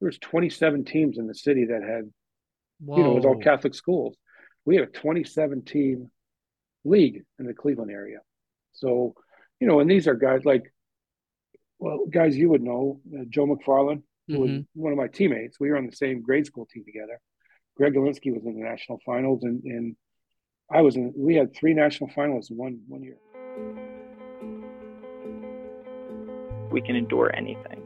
there was 27 teams in the city that had, Whoa. you know, it was all Catholic schools. We had a 27 team league in the Cleveland area. So, you know, and these are guys like, well, guys you would know, uh, Joe McFarland, who mm-hmm. was one of my teammates. We were on the same grade school team together. Greg Galinsky was in the national finals, and, and I was in. We had three national finalists in one one year. We can endure anything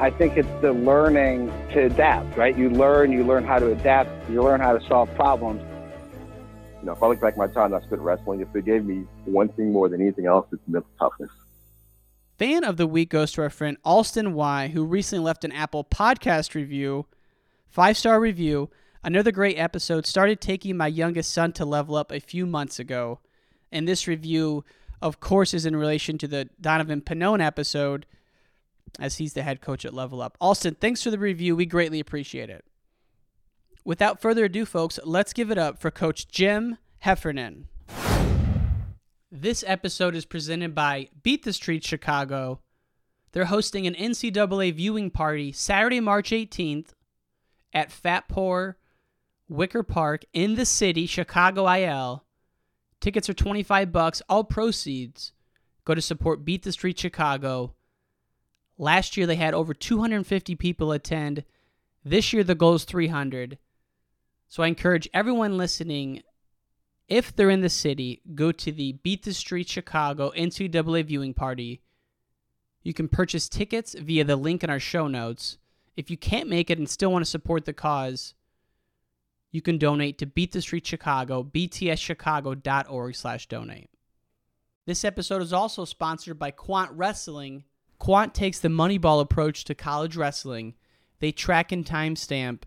I think it's the learning to adapt, right? You learn, you learn how to adapt, you learn how to solve problems. You know, if I look back at my time I spent wrestling, if it gave me one thing more than anything else, it's mental toughness. Fan of the week goes to our friend Alston Y, who recently left an Apple podcast review, five star review. Another great episode. Started taking my youngest son to level up a few months ago. And this review, of course, is in relation to the Donovan Pannone episode, as he's the head coach at Level Up. Alston, thanks for the review. We greatly appreciate it. Without further ado, folks, let's give it up for Coach Jim Heffernan. This episode is presented by Beat the Street Chicago. They're hosting an NCAA viewing party Saturday, March 18th at Fatpour Wicker Park in the city, Chicago IL. Tickets are 25 bucks. All proceeds go to support Beat the Street Chicago. Last year they had over 250 people attend. This year the goal is 300. So I encourage everyone listening if they're in the city, go to the Beat the Street Chicago NCAA viewing party. You can purchase tickets via the link in our show notes. If you can't make it and still want to support the cause, you can donate to Beat the Street Chicago, btschicago.org slash donate. This episode is also sponsored by Quant Wrestling. Quant takes the Moneyball approach to college wrestling. They track and timestamp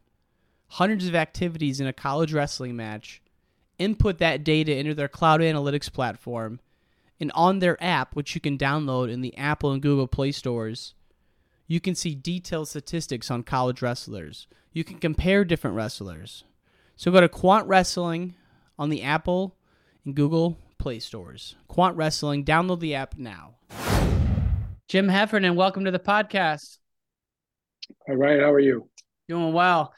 hundreds of activities in a college wrestling match input that data into their cloud analytics platform, and on their app, which you can download in the Apple and Google Play stores, you can see detailed statistics on college wrestlers. You can compare different wrestlers. So go to Quant Wrestling on the Apple and Google Play stores. Quant Wrestling, download the app now. Jim Heffernan, welcome to the podcast. All right, how are you? Doing well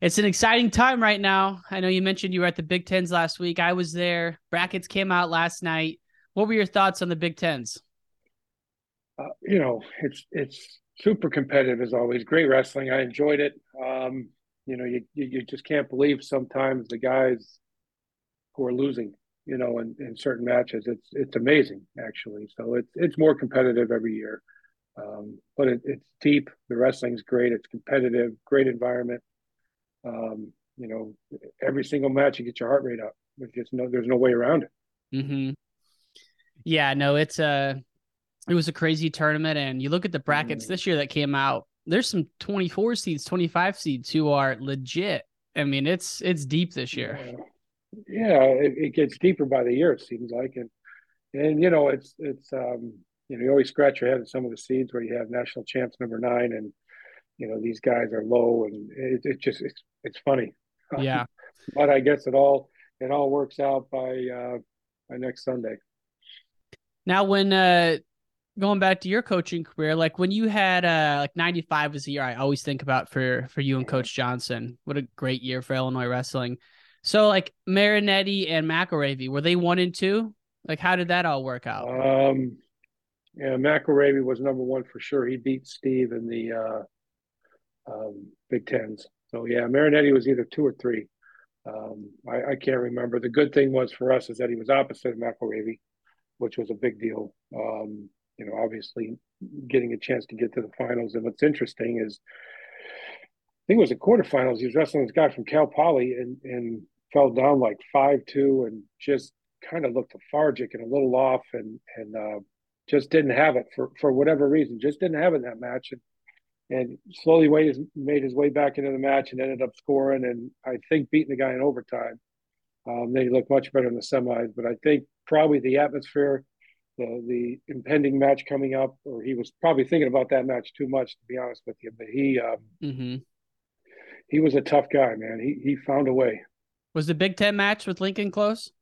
it's an exciting time right now. I know you mentioned you were at the Big Tens last week. I was there. Brackets came out last night. What were your thoughts on the Big Tens? Uh, you know, it's it's super competitive as always. Great wrestling. I enjoyed it. Um, you know, you you just can't believe sometimes the guys who are losing. You know, in, in certain matches, it's it's amazing actually. So it's it's more competitive every year, um, but it, it's deep. The wrestling's great. It's competitive. Great environment um, you know, every single match you get your heart rate up. There's just no, there's no way around it. Mm-hmm. Yeah, no, it's a, it was a crazy tournament, and you look at the brackets mm-hmm. this year that came out. There's some 24 seeds, 25 seeds who are legit. I mean, it's it's deep this year. Yeah, yeah it, it, gets deeper by the year. It seems like, and and you know, it's it's um, you know, you always scratch your head at some of the seeds where you have national champs number nine and you know these guys are low and it, it just it's it's funny. Yeah. But i guess it all it all works out by uh by next sunday. Now when uh going back to your coaching career like when you had uh like 95 was the year i always think about for for you and coach johnson. What a great year for illinois wrestling so like marinetti and McIlravy were they one and two like how did that all work out um yeah McIlravy was number one for sure he beat steve in the uh um, Big Tens. So yeah, Marinetti was either two or three. Um, I, I, can't remember. The good thing was for us is that he was opposite of which was a big deal. Um, you know, obviously getting a chance to get to the finals. And what's interesting is, I think it was the quarterfinals. He was wrestling this guy from Cal Poly and and fell down like five two and just kind of looked lethargic and a little off and and uh, just didn't have it for for whatever reason. Just didn't have it in that match. And and slowly made his, made his way back into the match and ended up scoring and I think beating the guy in overtime. Um, then he looked much better in the semis, but I think probably the atmosphere, the the impending match coming up, or he was probably thinking about that match too much, to be honest with you. But he um, mm-hmm. he was a tough guy, man. He he found a way. Was the Big Ten match with Lincoln close?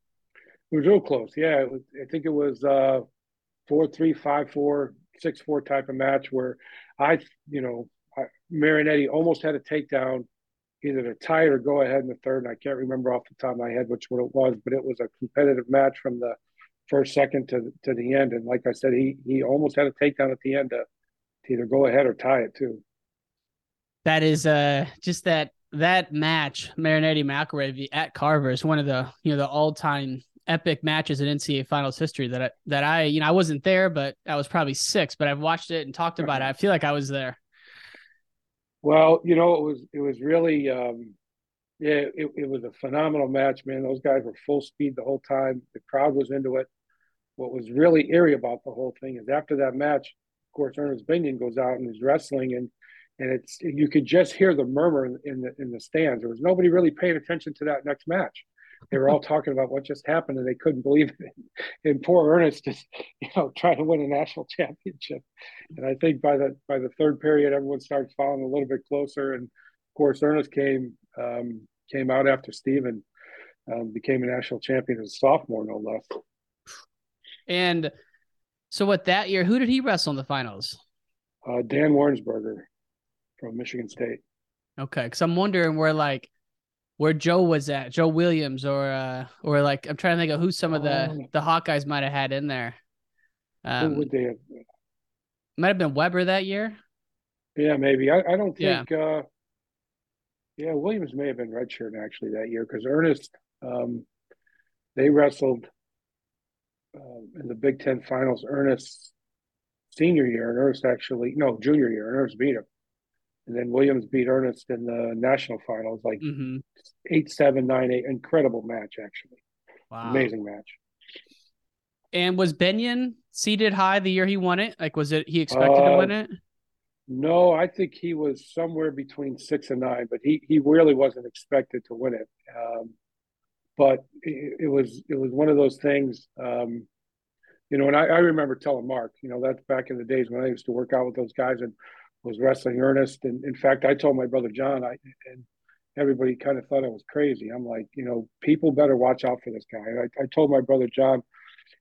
It was real close. Yeah, was, I think it was uh, four three, five four, six four type of match where I, you know, Marinetti almost had a takedown, either to tie it or go ahead in the third. And I can't remember off the top of my head which one it was, but it was a competitive match from the first second to to the end. And like I said, he he almost had a takedown at the end to, to either go ahead or tie it too. That is uh just that that match, Marinetti McIlravy at Carver is one of the you know the all time epic matches in NCAA finals history that I, that I, you know, I wasn't there, but I was probably six, but I've watched it and talked about it. I feel like I was there. Well, you know, it was, it was really, um, yeah, it, it was a phenomenal match, man. Those guys were full speed the whole time. The crowd was into it. What was really eerie about the whole thing is after that match, of course, Ernest Benion goes out and is wrestling and, and it's you could just hear the murmur in the in the stands. There was nobody really paying attention to that next match they were all talking about what just happened and they couldn't believe it. And poor Ernest just, you know, trying to win a national championship. And I think by the by the third period, everyone started following a little bit closer. And of course, Ernest came um, came out after Steven um, became a national champion as a sophomore, no less. And so, what that year? Who did he wrestle in the finals? Uh, Dan Wirnsberger from Michigan State. Okay, because I'm wondering where like where Joe was at, Joe Williams, or uh, or like I'm trying to think of who some of the oh. the Hawkeyes might have had in there. Um, who would they have? Might have been Weber that year. Yeah, maybe. I, I don't think. Yeah. Uh, yeah, Williams may have been redshirt actually that year because Ernest, um, they wrestled uh, in the Big Ten finals. Ernest senior year, and Ernest actually no junior year, and Ernest beat him and then Williams beat Ernest in the national finals, like mm-hmm. eight seven nine eight. Incredible match, actually. Wow. Amazing match. And was Benion seated high the year he won it? Like, was it he expected uh, to win it? No, I think he was somewhere between six and nine, but he he really wasn't expected to win it. Um, but it, it, was it was one of those things. Um, you know, and I, I remember telling Mark, you know, that's back in the days when I used to work out with those guys, and was wrestling Ernest. And in fact, I told my brother John, I and everybody kind of thought I was crazy. I'm like, you know, people better watch out for this guy. I, I told my brother John,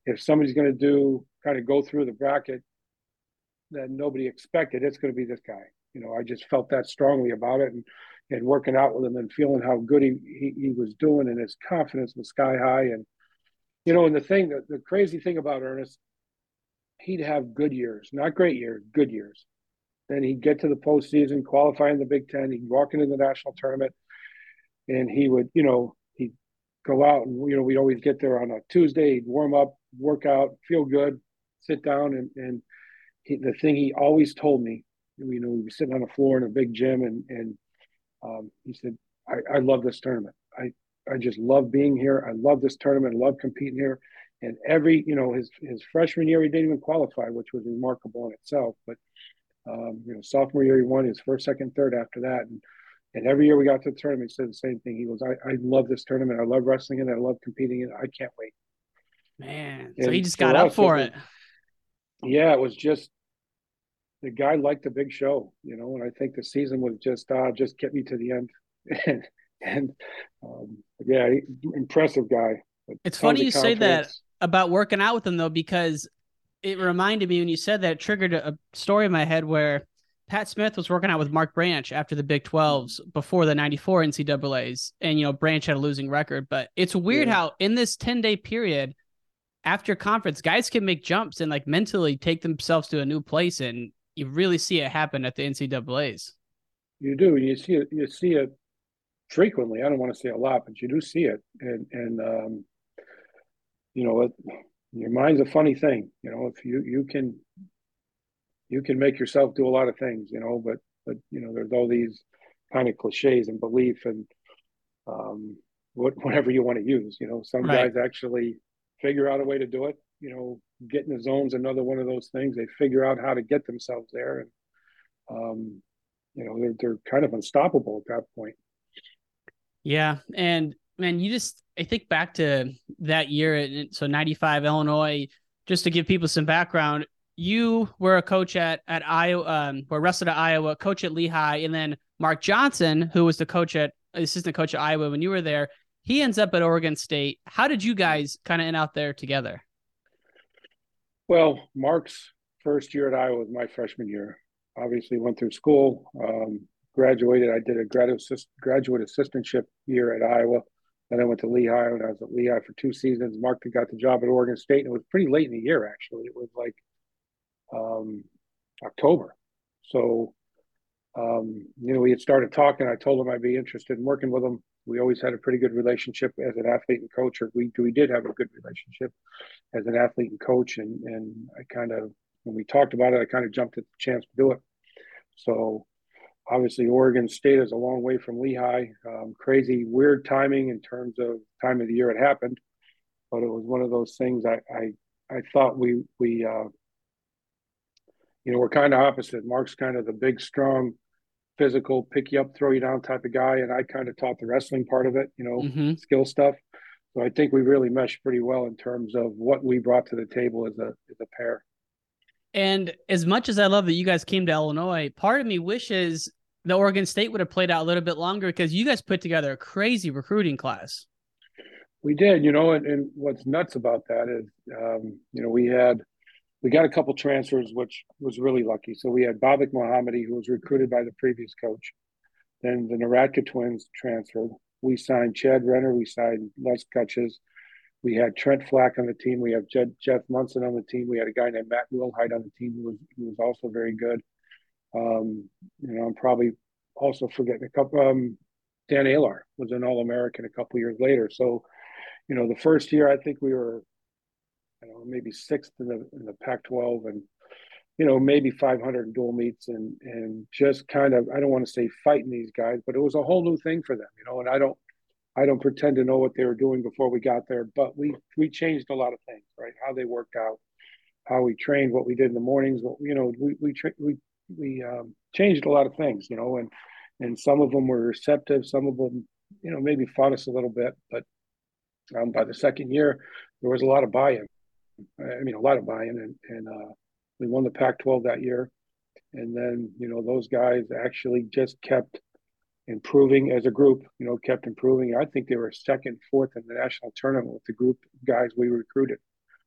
if somebody's going to do kind of go through the bracket that nobody expected, it's going to be this guy. You know, I just felt that strongly about it, and and working out with him and feeling how good he he, he was doing, and his confidence was sky high. And you know, and the thing, the, the crazy thing about Ernest, he'd have good years, not great years, good years then he'd get to the postseason, qualify in the Big Ten. He'd walk into the national tournament, and he would, you know, he'd go out and you know we'd always get there on a Tuesday. He'd warm up, work out, feel good, sit down, and and he, the thing he always told me, you know, we were sitting on the floor in a big gym, and and um, he said, I, I love this tournament. I I just love being here. I love this tournament. I love competing here. And every, you know, his his freshman year he didn't even qualify, which was remarkable in itself. But um, you know, sophomore year he won his first, second, third after that, and and every year we got to the tournament, he said the same thing. He goes, I, I love this tournament. I love wrestling in it. I love competing in it. I can't wait. Man, and so he just got up for it. Yeah, it was just the guy liked the big show, you know, and I think the season was just uh just get me to the end. and and um, yeah, impressive guy. It's funny you say that about working out with him though, because it reminded me when you said that it triggered a, story in my head where Pat Smith was working out with Mark Branch after the Big 12s before the 94 NCAAs. And, you know, Branch had a losing record. But it's weird yeah. how in this 10 day period after conference, guys can make jumps and like mentally take themselves to a new place. And you really see it happen at the NCAAs. you do. You see it. You see it frequently. I don't want to say a lot, but you do see it, and and um, you know, it, your mind's a funny thing. You know, if you you can you can make yourself do a lot of things. You know, but but you know, there's all these kind of cliches and belief and um, what, whatever you want to use. You know, some Right. guys actually figure out a way to do it. You know, get in the zone's another one of those things. They figure out how to get themselves there, and um, you know, they're they're kind of unstoppable at that point. Yeah, and man, you just I think back to that year, so '95 Illinois. Just to give people some background, you were a coach at at Iowa, um, were wrestled at Iowa, coach at Lehigh, and then Mark Johnson, who was the coach at assistant coach at Iowa when you were there, he ends up at Oregon State. How did you guys kind of end out there together? Well, Mark's first year at Iowa was my freshman year. Obviously, went through school, um, graduated. I did a graduate assist, graduate assistantship year at Iowa. Then I went to Lehigh, and I was at Lehigh for two seasons. Mark got the job at Oregon State, and it was pretty late in the year. Actually, it was like um, October. So, um, you know, we had started talking. I told him I'd be interested in working with him. We always had a pretty good relationship as an athlete and coach, or we we did have a good relationship as an athlete and coach. And and I kind of when we talked about it, I kind of jumped at the chance to do it. So obviously, Oregon State is a long way from Lehigh. Um, crazy, weird timing in terms of time of the year it happened, but it was one of those things. I I, I thought we we uh, you know we're kind of opposite. Mark's kind of the big, strong, physical, pick you up, throw you down type of guy, and I kind of taught the wrestling part of it. You know, Mhm. skill stuff. So I think we really meshed pretty well in terms of what we brought to the table as a as a pair. And as much as I love that you guys came to Illinois, part of me wishes the Oregon State would have played out a little bit longer because you guys put together a crazy recruiting class. We did, you know, and, and what's nuts about that is, um, you know, we had we got a couple transfers, which was really lucky. So we had Babak Mohammadi, who was recruited by the previous coach. Then the Naratka twins transferred. We signed Chad Renner. We signed Les Gutches. We had Trent Flack on the team. We have Jed, Jeff Munson on the team. We had a guy named Matt Wilhite on the team who was, who was also very good. Um, you know, I'm probably also forgetting a couple. Um, Dan Alar was an All American a couple years later. So, you know, the first year I think we were, I don't know, maybe sixth in the in the Pac-12, and you know, maybe 500 dual meets, and and just kind of I don't want to say fighting these guys, but it was a whole new thing for them, you know. And I don't I don't pretend to know what they were doing before we got there, but we we changed a lot of things, right? How they worked out, how we trained, what we did in the mornings, what you know, we we tra- we we um, changed a lot of things, you know, and and some of them were receptive, some of them, you know, maybe fought us a little bit, but um, by the second year, there was a lot of buy-in. I mean, a lot of buy-in, and and uh, we won the Pac-12 that year, and then you know those guys actually just kept improving as a group. You know, kept improving. I think they were second, fourth in the national tournament with the group of guys we recruited.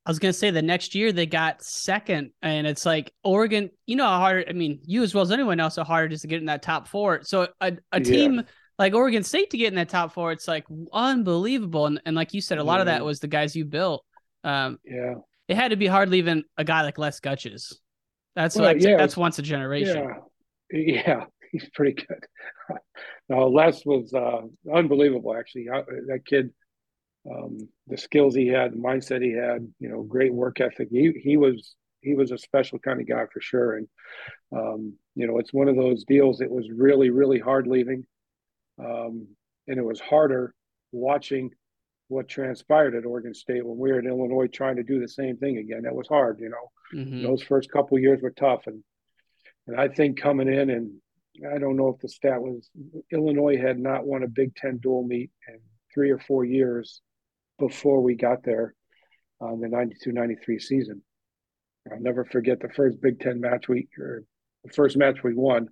I was gonna say the next year they got second, and it's like Oregon. You know how hard. I mean, you as well as anyone else, how hard it is to get in that top four. So a, a Yeah. team like Oregon State to get in that top four, it's like unbelievable. And and like you said, a lot of that was the guys you built. Um, Yeah. it had to be hard leaving a guy like Les Gutches. That's Well, like yeah. that's once a generation. Yeah, yeah, he's pretty good. no, Les was uh, unbelievable. Actually, Uh, that kid, um, the skills he had, the mindset he had, you know, great work ethic. He he was he was a special kind of guy for sure. And um, you know, it's one of those deals. It was really really hard leaving, um, and it was harder watching what transpired at Oregon State when we were in Illinois trying to do the same thing again. That was hard, you know. Mhm. Those first couple years were tough, and and I think coming in and I don't know if the stat was Illinois had not won a Big Ten dual meet in three or four years before we got there uh, on the 92-93 season. I'll never forget the first Big Ten match we or the first match we won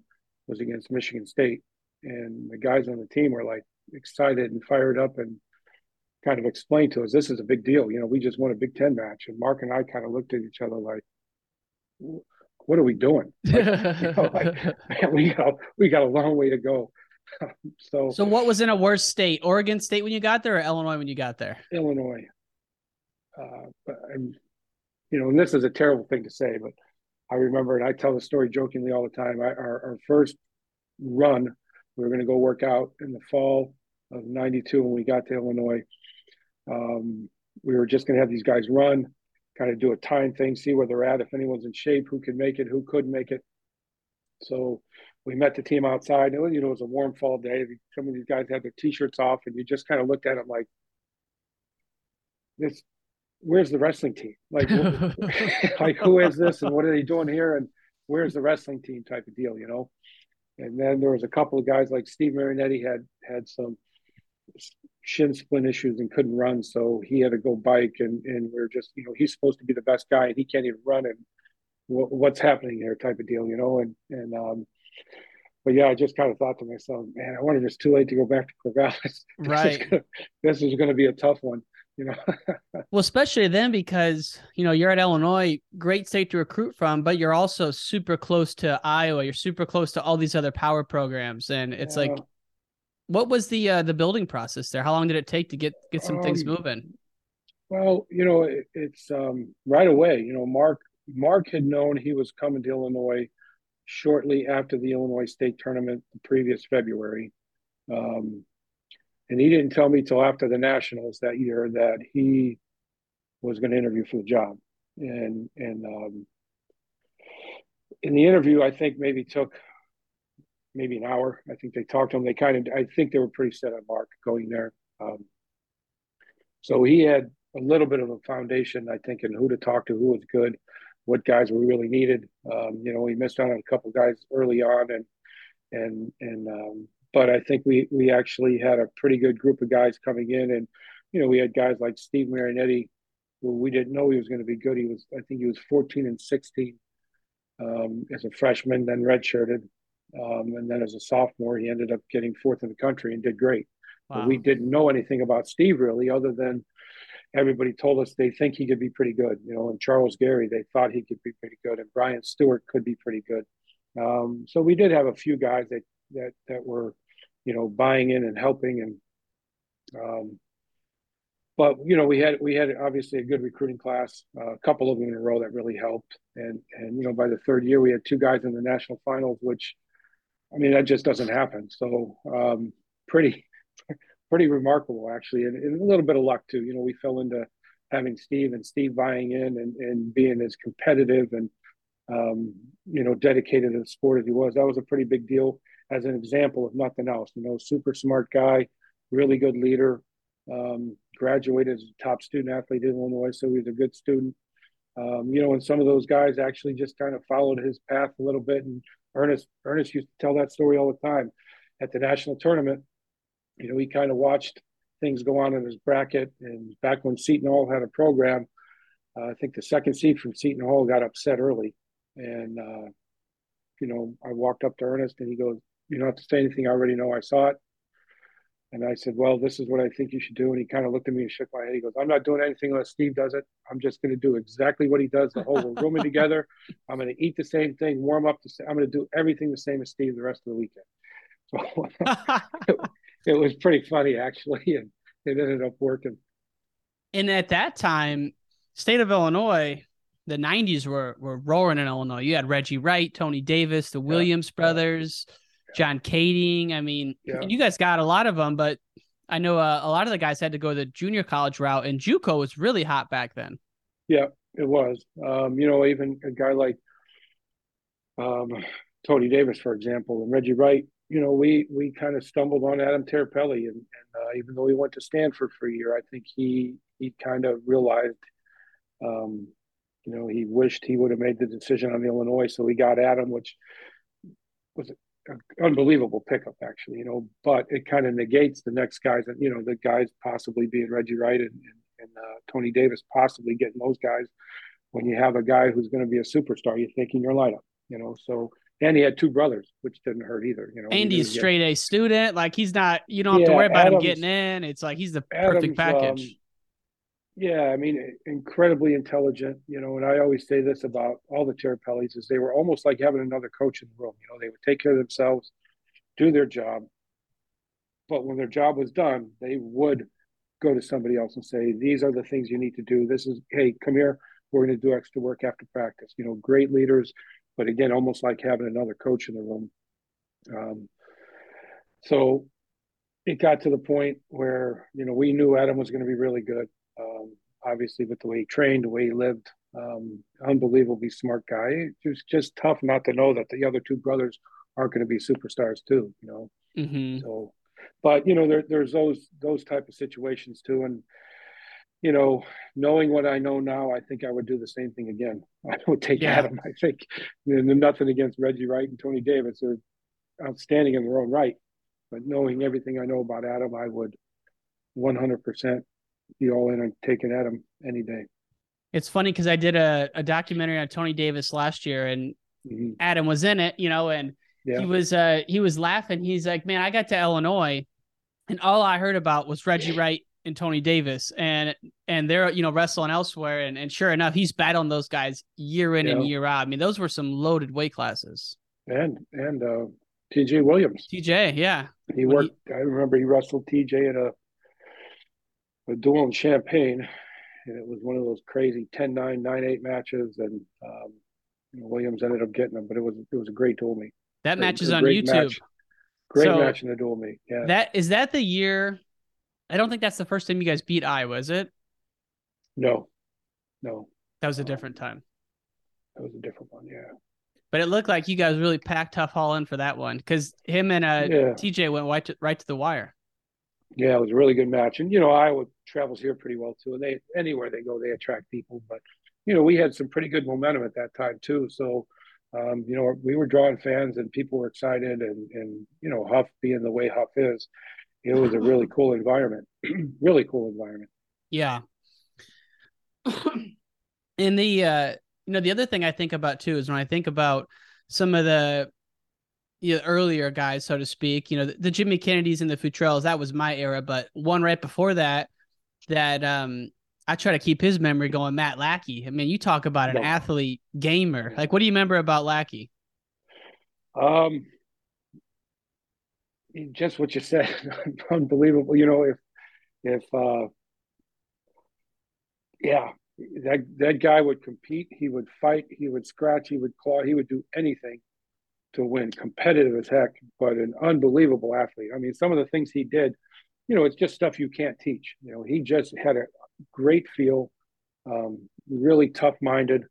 was against Michigan State, and the guys on the team were like excited and fired up and kind of explained to us this is a big deal. You know, we just won a Big Ten match, and Mark and I kind of looked at each other like, "What are we doing? Like, you know, like, man, we got we got a long way to go." so, So what was in a worse state? Oregon State when you got there, or Illinois when you got there? Illinois, uh, but I'm, you know, and this is a terrible thing to say, but I remember, and I tell the story jokingly all the time. I, our, our first run. We were going to go work out in the fall of '92 when we got to Illinois. Um, we were just going to have these guys run, kind of do a time thing, see where they're at, if anyone's in shape, who can make it, who couldn't make it. So we met the team outside. And, You know, it was a warm fall day. Some of these guys had their t-shirts off, and you just kind of looked at them like, "This, where's the wrestling team? Like, like who is this, and what are they doing here, and where's the wrestling team?" Type of deal, you know. And then there was a couple of guys like Steve Marinetti had had some shin splint issues and couldn't run, so he had to go bike. And and we are just, you know, he's supposed to be the best guy, and he can't even run. And what's happening here, type of deal, you know. And and um, but yeah, I just kind of thought to myself, man, I wonder if it's too late to go back to Corvallis. Right. this is going to be a tough one, you know. well, especially then because you know you're at Illinois, great state to recruit from, but you're also super close to Iowa. You're super close to all these other power programs, and it's yeah. like what was the uh, the building process there? How long did it take to get get some um, things moving? Well, you know, it, it's um, right away. You know, Mark Mark had known he was coming to Illinois shortly after the Illinois State tournament the previous February, um, and he didn't tell me till after the nationals that year that he was going to interview for the job. And and um, in the interview, I think maybe took maybe an hour. I think they talked to him. They kind of, I think they were pretty set on Mark going there. Um, so he had a little bit of a foundation, I think, in who to talk to, who was good, what guys we really needed. Um, you know, we missed out on a couple guys early on, and and and um, but I think we we actually had a pretty good group of guys coming in, and you know, we had guys like Steve Marinetti, who we didn't know he was going to be good. He was, I think, he was 14 and 16 um, as a freshman, then redshirted. Um, and then as a sophomore, he ended up getting fourth in the country and did great. Wow. we didn't know anything about Steve really, other than everybody told us they think he could be pretty good. You know, and Charles Gary, they thought he could be pretty good, and Brian Stewart could be pretty good. Um, so we did have a few guys that that that were, you know, buying in and helping, and um, but you know we had we had obviously a good recruiting class, uh, a couple of them in a row that really helped, and and you know by the third year we had two guys in the national finals, which I mean, that just doesn't happen. So um, pretty, pretty remarkable actually, and, and, a little bit of luck too. You know, we fell into having Steve and Steve buying in and, and being as competitive and um, you know dedicated to the sport as he was. That was a pretty big deal as an example of nothing else. You know, super smart guy, really good leader. Um, graduated as a top student athlete in Illinois, so he was a good student. Um, you know, and some of those guys actually just kind of followed his path a little bit and Ernest Ernest used to tell that story all the time at the national tournament. You know, he kind of watched things go on in his bracket, and back when Seton Hall had a program, uh, I think the second seed from Seton Hall got upset early, and uh, you know, I walked up to Ernest, and he goes, "You don't have to say anything. I already know. I saw it." And I said, Well, this is what I think you should do. And he kind of looked at me and shook my head. He goes, I'm not doing anything unless Steve does it. I'm just going to do exactly what he does the whole rooming together. I'm going to eat the same thing, warm up the same. I'm going to do everything the same as Steve the rest of the weekend. So it, it was pretty funny, actually. And it ended up working. And at that time, state of Illinois, the 90s were, were roaring in Illinois. You had Reggie Wright, Tony Davis, the Williams yeah. brothers. John Kading. I mean, yeah. you guys got a lot of them, but I know uh, a lot of the guys had to go the junior college route, and JUCO was really hot back then. Yeah, it was. Um, you know, even a guy like um, Tony Davis, for example, and Reggie Wright. You know, we we kind of stumbled on Adam Tirapelli, and, and uh, even though he went to Stanford for a year, I think he he kind of realized, um, you know, he wished he would have made the decision on Illinois, so he got Adam, which was unbelievable pickup actually you know but it kind of negates the next guys that you know the guys possibly being reggie wright and, and, and uh, tony davis possibly getting those guys. When you have a guy who's going to be a superstar you think in your lineup you know so and he had two brothers which didn't hurt either you know. And he's straight a student like he's not you don't have yeah, to worry about Adams, him getting in. It's like he's the perfect Adams, package. um, yeah, I mean, incredibly intelligent, you know, and I always say this about all the Tirapellis is they were almost like having another coach in the room. You know, they would take care of themselves, do their job. But when their job was done, they would go to somebody else and say, These are the things you need to do. This is, hey, come here. We're going to do extra work after practice. You know, great leaders, but again, almost like having another coach in the room. Um, so it got to the point where you know we knew Adam was going to be really good. Obviously, with the way he trained, the way he lived, um, unbelievably smart guy. It was just tough not to know that the other two brothers aren't going to be superstars too. You know, mm-hmm. so but you know there, there's those those type of situations too, and you know, knowing what I know now, I think I would do the same thing again. I would take yeah. Adam. I think nothing against Reggie Wright and Tony Davis; they're outstanding in their own right. But knowing everything I know about Adam, I would 100% be all in on taking Adam any day. It's funny because I did a, a documentary on Tony Davis last year, and mm-hmm. Adam was in it, you know, and yeah. he was uh he was laughing. He's like, "Man, I got to Illinois, and all I heard about was Reggie Wright and Tony Davis, and and they're you know wrestling elsewhere, and and sure enough, he's battling those guys year in yeah. and year out. I mean, those were some loaded weight classes. And and uh, T.J. Williams. T.J. Yeah, he when worked. He, I remember he wrestled T.J. in a a duel in Champaign, and it was one of those crazy 10-9, 9-8 matches, and um, you know, Williams ended up getting them. But it was it was a great duel meet. That match is on YouTube. Match. Great so match in the duel meet. Yeah. That is that the year. I don't think that's the first time you guys beat Iowa, is it? No, no. That was a different time. That was a different one, yeah. But it looked like you guys really packed Huff Hall in for that one because him and uh, yeah. TJ went right to, right to the wire. Yeah, it was a really good match, and you know Iowa travels here pretty well too. And they anywhere they go, they attract people. But you know we had some pretty good momentum at that time too. So um, you know we were drawing fans, and people were excited, and and you know Huff being the way Huff is, it was a really cool environment. really cool environment. Yeah. and the uh you know the other thing I think about too is when I think about some of the you know, earlier guys, so to speak, you know, the, the Jimmy Kennedys and the Futrells, that was my era, but one right before that that um I try to keep his memory going, Matt Lackey. I mean, you talk about an athlete gamer. Like what do you remember about Lackey? Um just what you said, unbelievable. You know, if if uh, yeah, that that guy would compete. He would fight. He would scratch. He would claw. He would do anything to win. Competitive as heck, but an unbelievable athlete. I mean, some of the things he did, you know, it's just stuff you can't teach. You know, he just had a great feel, um, really tough minded.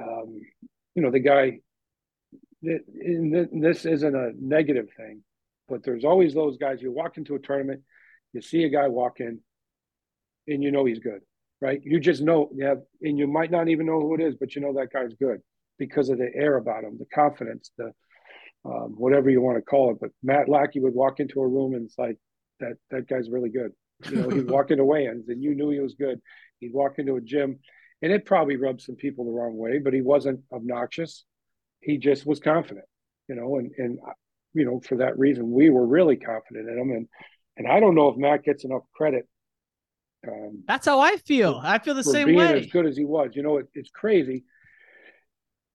Um, you know, the guy. This isn't a negative thing but there's always those guys. You walk into a tournament, you see a guy walk in, and you know he's good, right? You just know, yeah, and you might not even know who it is, but you know that guy's good because of the air about him, the confidence, the um, whatever you want to call it. But Matt Lackey would walk into a room and it's like that that guy's really good. You know, he'd walk into weigh-ins and you knew he was good. He'd walk into a gym, and it probably rubbed some people the wrong way, but he wasn't obnoxious. He just was confident, you know, and and you know, for that reason, we were really confident in him. And and I don't know if Matt gets enough credit. Um, That's how I feel. I feel the same way. As good as he was, you know, it, it's crazy.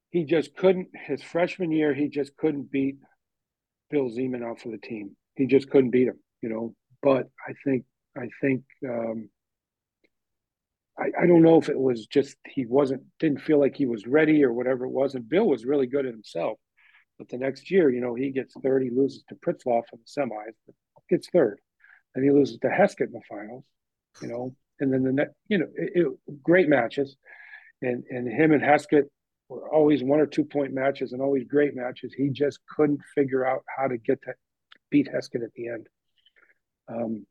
He just couldn't. His freshman year, he just couldn't beat Bill Zeman out for the team. He just couldn't beat him. You know, but I think I think um, I, I don't know if it was just he wasn't didn't feel like he was ready or whatever it was. And Bill was really good at himself. But the next year, you know, he gets third. He loses to Pritzlaff in the semis, but gets third. And he loses to Heskett in the finals, you know. And then the next, you know, it, it, great matches. And and him and Heskett were always one or two point matches and always great matches. He just couldn't figure out how to get to beat Heskett at the end. Um,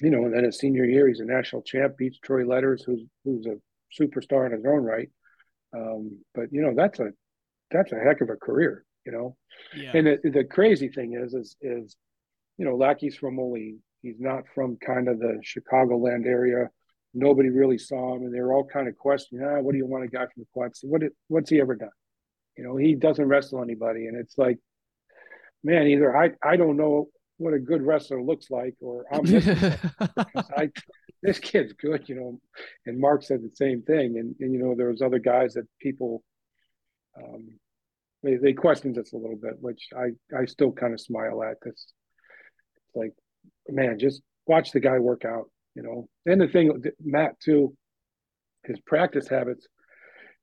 you know, and then his senior year, he's a national champ, beats Troy Letters, who's who's a superstar in his own right. Um, but you know, that's a that's a heck of a career you know. Yeah. And the, the crazy thing is, is, is, you know, Lackey's from Moline. He's not from kind of the Chicagoland area. Nobody really saw him, and they were all kind of questioning, ah, what do you want a guy from the Quads? What did, what's he ever done? You know, he doesn't wrestle anybody, and it's like, man, either I I don't know what a good wrestler looks like, or I'm I, this kid's good, you know. And Mark said the same thing, and and you know there was other guys that people um, they, they questioned us a little bit, which I, I still kind of smile at this. It's like, man, just watch the guy work out, you know. And the thing, Matt too, his practice habits,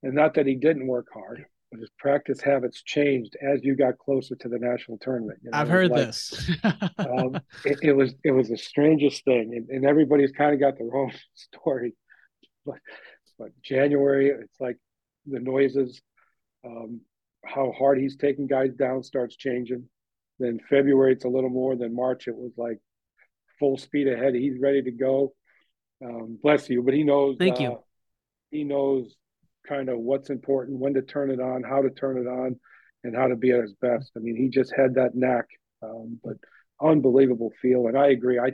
and not that he didn't work hard, his practice habits changed as you got closer to the national tournament. You know, I've heard like, this. um, it, it, was it was the strangest thing, and, and everybody's kind of got their own story. But, but January, it's like the noises, um, how hard he's taking guys down starts changing. Then February, it's a little more. Then March, it was like full speed ahead. He's ready to go. Um, bless you, but he knows. Thank you. Uh, he knows kind of what's important, when to turn it on, how to turn it on, and how to be at his best. I mean, he just had that knack. Um, but unbelievable feel, and I agree. I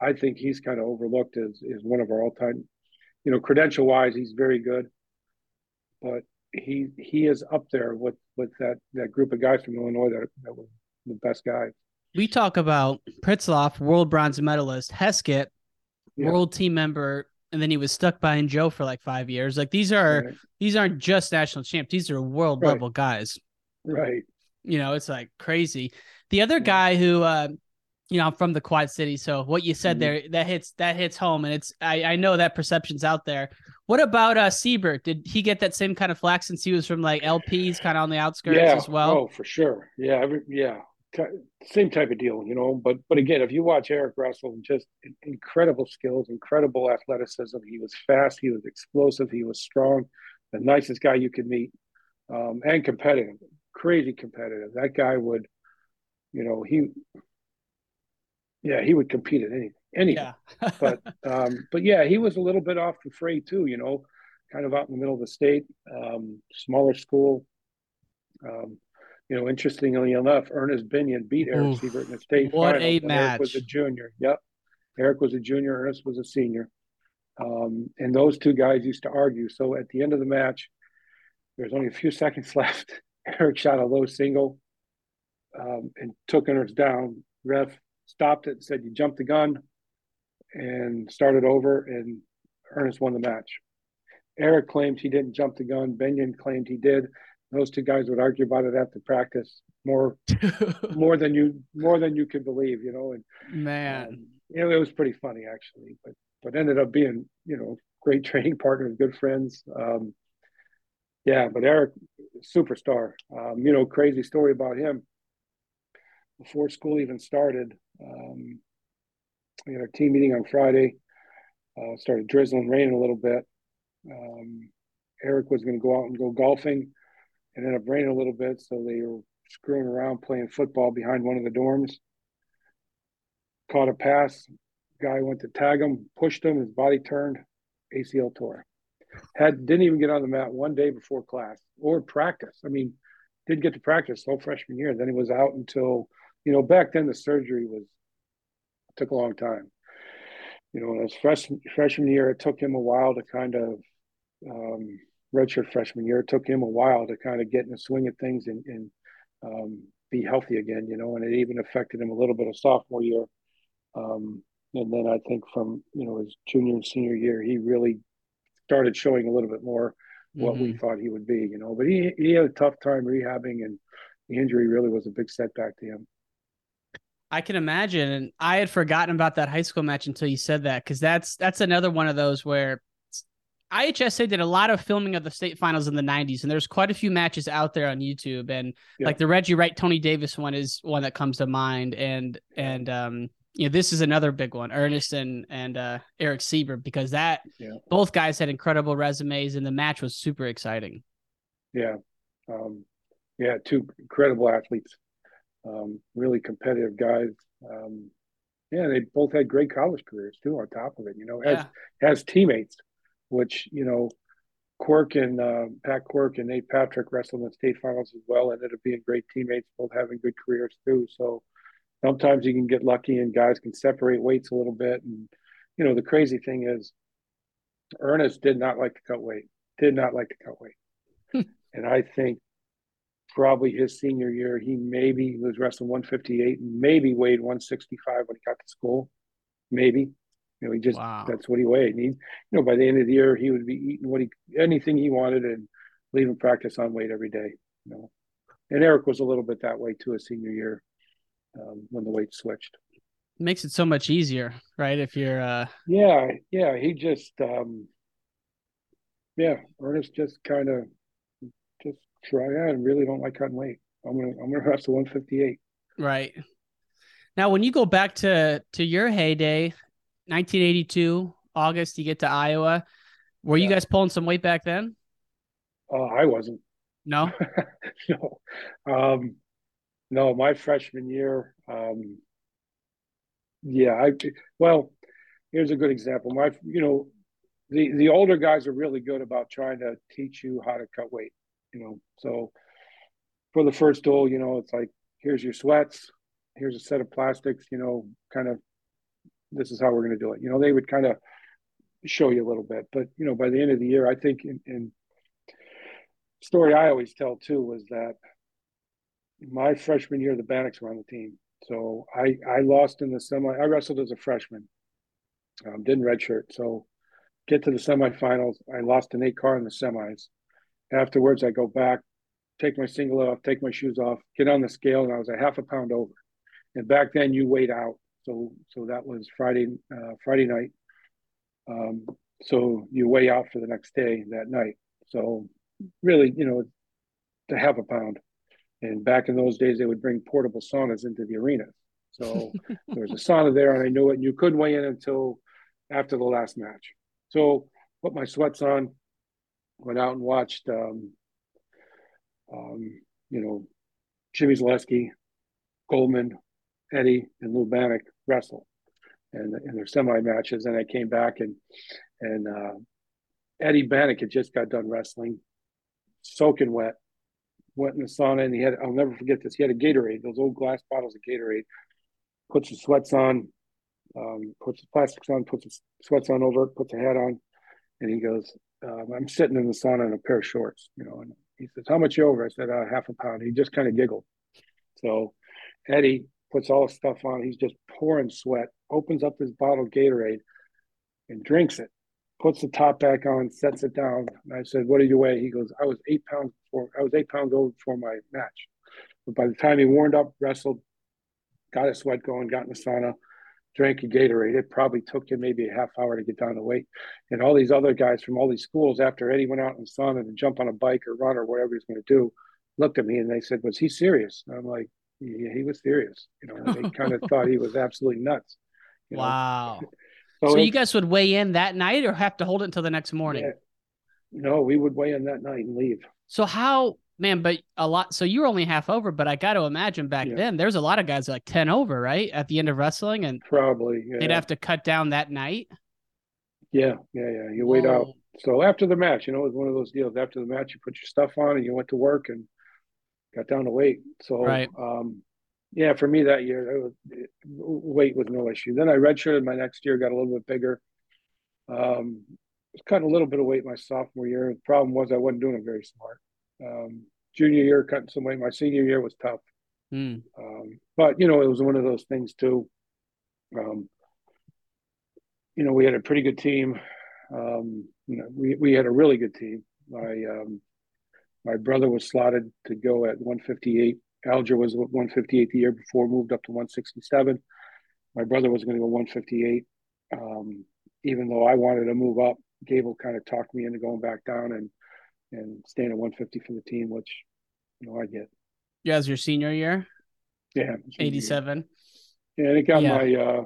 I think he's kind of overlooked as is one of our all time. You know, credential wise, he's very good, but he he is up there with with that that group of guys from Illinois that that were the best guys. We talk about Pritzlaff, world bronze medalist, Heskett, yeah. world team member, and then he was stuck behind Joe for like five years. Like these are right. these aren't just national champs; these are world right. level guys. Right. You know, it's like crazy. The other guy who, uh, you know, I'm from the Quad City, so what you said mm-hmm. there that hits that hits home, and it's I I know that perception's out there. What about uh Siebert? Did he get that same kind of flack since he was from like LPs, kind of on the outskirts yeah. as well? Oh, for sure. Yeah, every, yeah, same type of deal, you know. But but again, if you watch Eric Russell, just incredible skills, incredible athleticism. He was fast, he was explosive, he was strong, the nicest guy you could meet, um, and competitive, crazy competitive. That guy would, you know, he, yeah, he would compete at anything anything. Yeah. but um, but yeah, he was a little bit off the fray too. You know, kind of out in the middle of the state, um, smaller school. Um, you know, interestingly enough, Ernest Benion beat Eric Oof, Siebert in the state what final. a match! Eric was a junior. Yep, Eric was a junior. Ernest was a senior. Um, and those two guys used to argue. So at the end of the match, there's only a few seconds left. Eric shot a low single um, and took Ernest down. Ref stopped it, said, "You jumped the gun and started over, and Ernest won the match. Eric claimed he didn't jump the gun. Benion claimed he did. Those two guys would argue about it after practice more, more than you more than you could believe, you know. And man, um, you know, it was pretty funny actually, but but ended up being you know great training partners, good friends. Um, yeah, but Eric, superstar. Um, you know, crazy story about him. Before school even started, um, we had our team meeting on Friday. Uh, started drizzling, raining a little bit. Um, Eric was going to go out and go golfing, and ended up raining a little bit, so they were screwing around playing football behind one of the dorms. Caught a pass. Guy went to tag him, pushed him. His body turned, ACL tore. Had didn't even get on the mat one day before class or practice. I mean, didn't get to practice all freshman year. Then he was out until you know back then the surgery was took a long time. You know, as freshman freshman year, it took him a while to kind of um, redshirt freshman year. It took him a while to kind of get in the swing of things and, and um, be healthy again. You know, and it even affected him a little bit of sophomore year. Um, and then I think from you know his junior and senior year, he really started showing a little bit more what mm-hmm. we thought he would be. You know, but he he had a tough time rehabbing, and the injury really was a big setback to him. I can imagine, and I had forgotten about that high school match until you said that because that's that's another one of those where IHSA did a lot of filming of the state finals in the 90s, and there's quite a few matches out there on YouTube. And yeah. like the Reggie Wright Tony Davis one is one that comes to mind. And and um, you know, this is another big one, Ernest and and uh, Eric Siebert, because that yeah. both guys had incredible resumes, and the match was super exciting. Yeah, um, yeah, two incredible athletes um, really competitive guys. Um, yeah, they both had great college careers too. On top of it, you know, as yeah. as teammates, which you know, Quirk and uh, Pat Quirk and Nate Patrick wrestled in the state finals as well. Ended up being great teammates, both having good careers too. So sometimes you can get lucky and guys can separate weights a little bit. And you know, the crazy thing is, Ernest did not like to cut weight. Did not like to cut weight. and I think probably his senior year, he maybe was wrestling 158 and maybe weighed 165 when he got to school. Maybe. You know, he just wow. that's what he weighed. And he, you know, by the end of the year, he would be eating what he anything he wanted and leaving practice on weight every day. You know. And Eric was a little bit that way too his senior year um, when the weight switched. makes it so much easier, right? If you're uh Yeah, yeah. He just um yeah, Ernest just kind of just try. I really don't like cutting weight. I'm gonna I'm gonna wrestle 158. Right. Now, when you go back to to your heyday, 1982 August, you get to Iowa. Were yeah. you guys pulling some weight back then? Uh, I wasn't. No. no. Um, no, my freshman year. Um, yeah, I well, here's a good example. My, you know, the the older guys are really good about trying to teach you how to cut weight. You know, so for the first duel, you know, it's like here's your sweats, here's a set of plastics. You know, kind of this is how we're going to do it. You know, they would kind of show you a little bit, but you know, by the end of the year, I think in, in story I always tell too was that my freshman year, the Banachs were on the team. So I I lost in the semi. I wrestled as a freshman, um, didn't redshirt. So get to the semifinals. I lost an eight car in the semis. Afterwards, I go back, take my singlet off, take my shoes off, get on the scale, and I was a half a pound over. And back then, you weighed out. So so that was Friday uh, Friday night. Um, so you weigh out for the next day that night. So really, you know, to half a pound. And back in those days, they would bring portable saunas into the arena. So there was a sauna there, and I knew it. And you couldn't weigh in until after the last match. So put my sweats on, went out and watched, um, um, you know, Jimmy Zalesky, Goldman, Eddie, and Lou Banach wrestle, and in their semi matches. And I came back and and uh, Eddie Banach had just got done wrestling, soaking wet, went in the sauna, and he had I'll never forget this. He had a Gatorade, those old glass bottles of Gatorade. Puts his sweats on, um, puts his plastics on, puts his sweats on over, puts a hat on, and he goes, um, "I'm sitting in the sauna in a pair of shorts," you know. And he says, "How much you over?" I said, uh, "Half a pound." He just kind of giggled. So Eddie puts all his stuff on. He's just pouring sweat. Opens up his bottle of Gatorade and drinks it puts the top back on, sets it down. And I said, "What did you weigh?" He goes, "I was eight pounds before. I was eight pounds over before my match." But by the time he warmed up, wrestled, got his sweat going, got in the sauna, drank a Gatorade, it probably took him maybe a half hour to get down to weight. And all these other guys from all these schools, after Eddie went out in the sauna to jump on a bike or run or whatever he's going to do, looked at me and they said, "Was he serious?" And I'm like, "Yeah, he was serious." You know, they kind of thought he was absolutely nuts. wow. Know? So, so you guys would weigh in that night or have to hold it until the next morning? Yeah. No, we would weigh in that night and leave. So how man, but a lot so you're only half over, but I gotta imagine back yeah. then there's a lot of guys like 10 over, right? At the end of wrestling and probably yeah. they'd have to cut down that night. Yeah, yeah, yeah. You wait out. So after the match, you know, it was one of those deals. After the match, you put your stuff on and you went to work and got down to weight. So right. um yeah, for me that year, was, weight was no issue. Then I redshirted my next year, got a little bit bigger. Um, was cutting a little bit of weight my sophomore year. The problem was I wasn't doing it very smart. Um, junior year, cutting some weight. My senior year was tough. Mm. Um, but you know, it was one of those things too. Um, you know, we had a pretty good team. Um, you know, we we had a really good team. I um, my brother was slotted to go at 158 Alger was 158 the year before, moved up to 167. My brother was going to go 158. Um, even though I wanted to move up, Gable kind of talked me into going back down and and staying at 150 for the team, which you know I get. Yeah, as your senior year. Yeah, 87. Yeah, and it got yeah. my uh,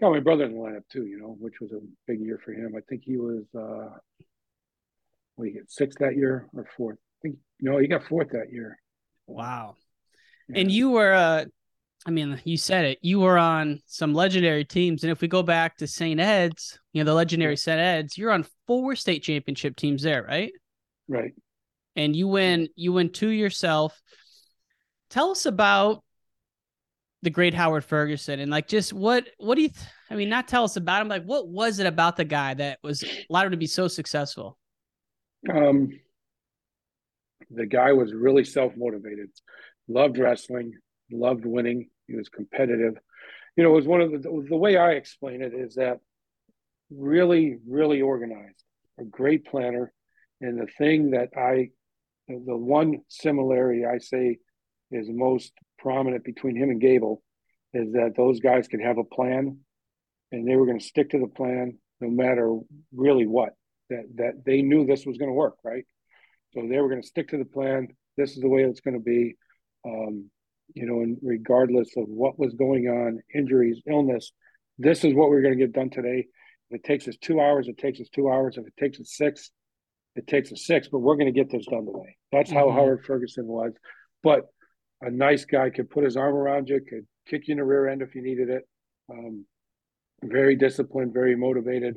got my brother in the lineup too. You know, which was a big year for him. I think he was uh, what he get sixth that year or fourth. Think no, he got fourth that year. Wow. And you were, uh, I mean, you said it. You were on some legendary teams, and if we go back to St. Ed's, you know, the legendary St. Ed's, you're on four state championship teams there, right? Right. And you win. You win two yourself. Tell us about the great Howard Ferguson and like just what what do you th- I mean not tell us about him like what was it about the guy that was allowed him to be so successful? Um the guy was really self-motivated loved wrestling, loved winning. He was competitive. You know, it was one of the the way I explain it is that really, really organized, a great planner, and the thing that I, the one similarity I say is most prominent between him and Gable is that those guys could have a plan, and they were going to stick to the plan no matter really what. That that they knew this was going to work, right? So they were going to stick to the plan this is the way it's going to be. Um, you know, and regardless of what was going on, injuries, illness, this is what we're going to get done today. If it takes us two hours, it takes us two hours. If it takes us six, it takes us six. But we're going to get this done today. That's how mm-hmm. Howard Ferguson was. But a nice guy could put his arm around you, could kick you in the rear end if you needed it. Um, very disciplined, very motivated.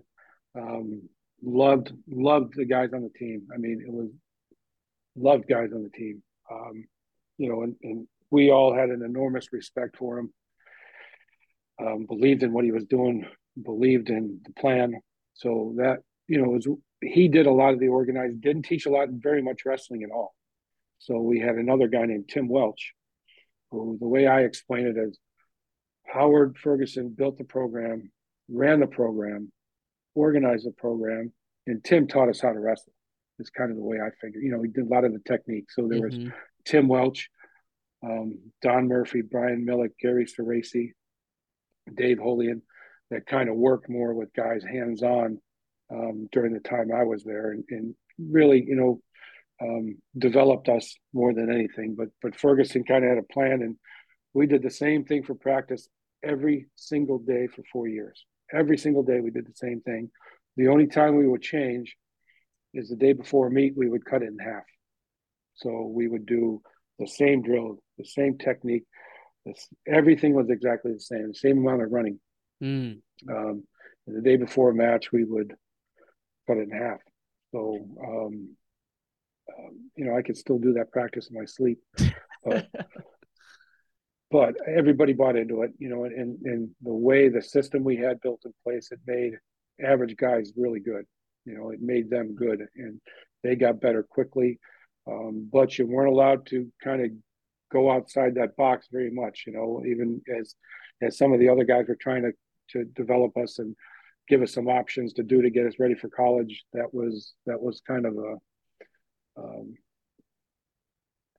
Um, loved loved the guys on the team. I mean, it was loved guys on the team. Um, you know, and, and, we all had an enormous respect for him. Um, believed in what he was doing, believed in the plan. So that you know, was he did a lot of the organized. Didn't teach a lot, very much wrestling at all. So we had another guy named Tim Welch, who the way I explain it is Howard Ferguson built the program, ran the program, organized the program, and Tim taught us how to wrestle. It's kind of the way I figured. You know, he did a lot of the technique. So there mm-hmm. was Tim Welch, um, Don Murphy, Brian Millick, Gary Ceraci, Dave Holian, that kind of worked more with guys hands on um, during the time I was there, and, and really, you know, um, developed us more than anything. But but Ferguson kind of had a plan, and we did the same thing for practice every single day for four years. Every single day we did the same thing. The only time we would change is the day before a meet, we would cut it in half. So we would do the same drill, the same technique. This, everything was exactly the same, the same amount of running. Mm. Um, the day before a match, we would cut it in half. So, um, um, you know, I could still do that practice in my sleep. But but everybody bought into it, you know, and, and the way the system we had built in place, it made average guys really good. You know, it made them good and they got better quickly. Um, but you weren't allowed to kind of go outside that box very much, you know, even as as some of the other guys were trying to to develop us and give us some options to do to get us ready for college. That was that was kind of a um,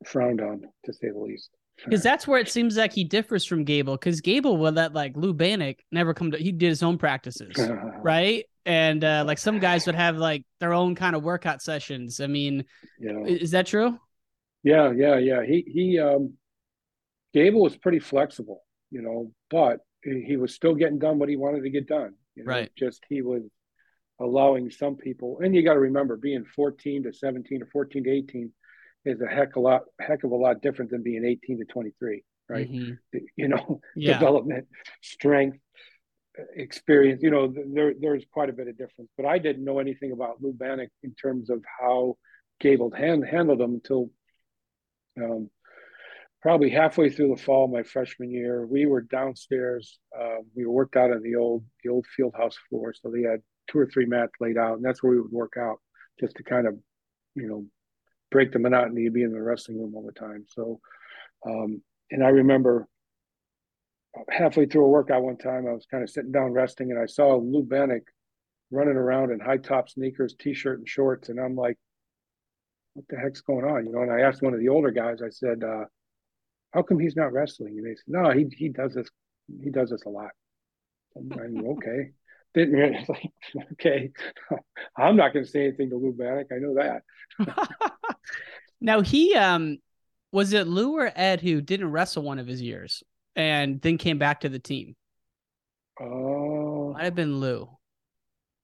frowned on to say the least because that's where it seems like he differs from Gable. Because Gable will let like Lou Banach never come to. He did his own practices, right? And uh, like some guys would have like their own kind of workout sessions. I mean, yeah. is that true? Yeah, yeah, yeah. He he um, Gable was pretty flexible, you know, but he was still getting done what he wanted to get done. You know? Right. Just he was allowing some people, and you got to remember, being 14 to 17 or 14 to 18 is a heck of a lot heck of a lot different than being 18 to 23 right mm-hmm. you know yeah. development strength experience you know there there's quite a bit of difference but i didn't know anything about lou banach in terms of how gable hand, handled them until um, probably halfway through the fall my freshman year we were downstairs uh, we worked out on the old the old field house floor so they had two or three mats laid out and that's where we would work out just to kind of you know break the monotony of being in the wrestling room all the time. So, um, and I remember halfway through a workout one time, I was kind of sitting down resting, and I saw Lou Banach running around in high top sneakers, t-shirt, and shorts, and I'm like, "What the heck's going on?" You know. And I asked one of the older guys. I said, uh, "How come he's not wrestling?" And they said, "No, he he does this. He does this a lot." I'm like, okay didn't really like okay i'm not going to say anything to lou banach i know that now he um was it lou or ed who didn't wrestle one of his years and then came back to the team oh might have been lou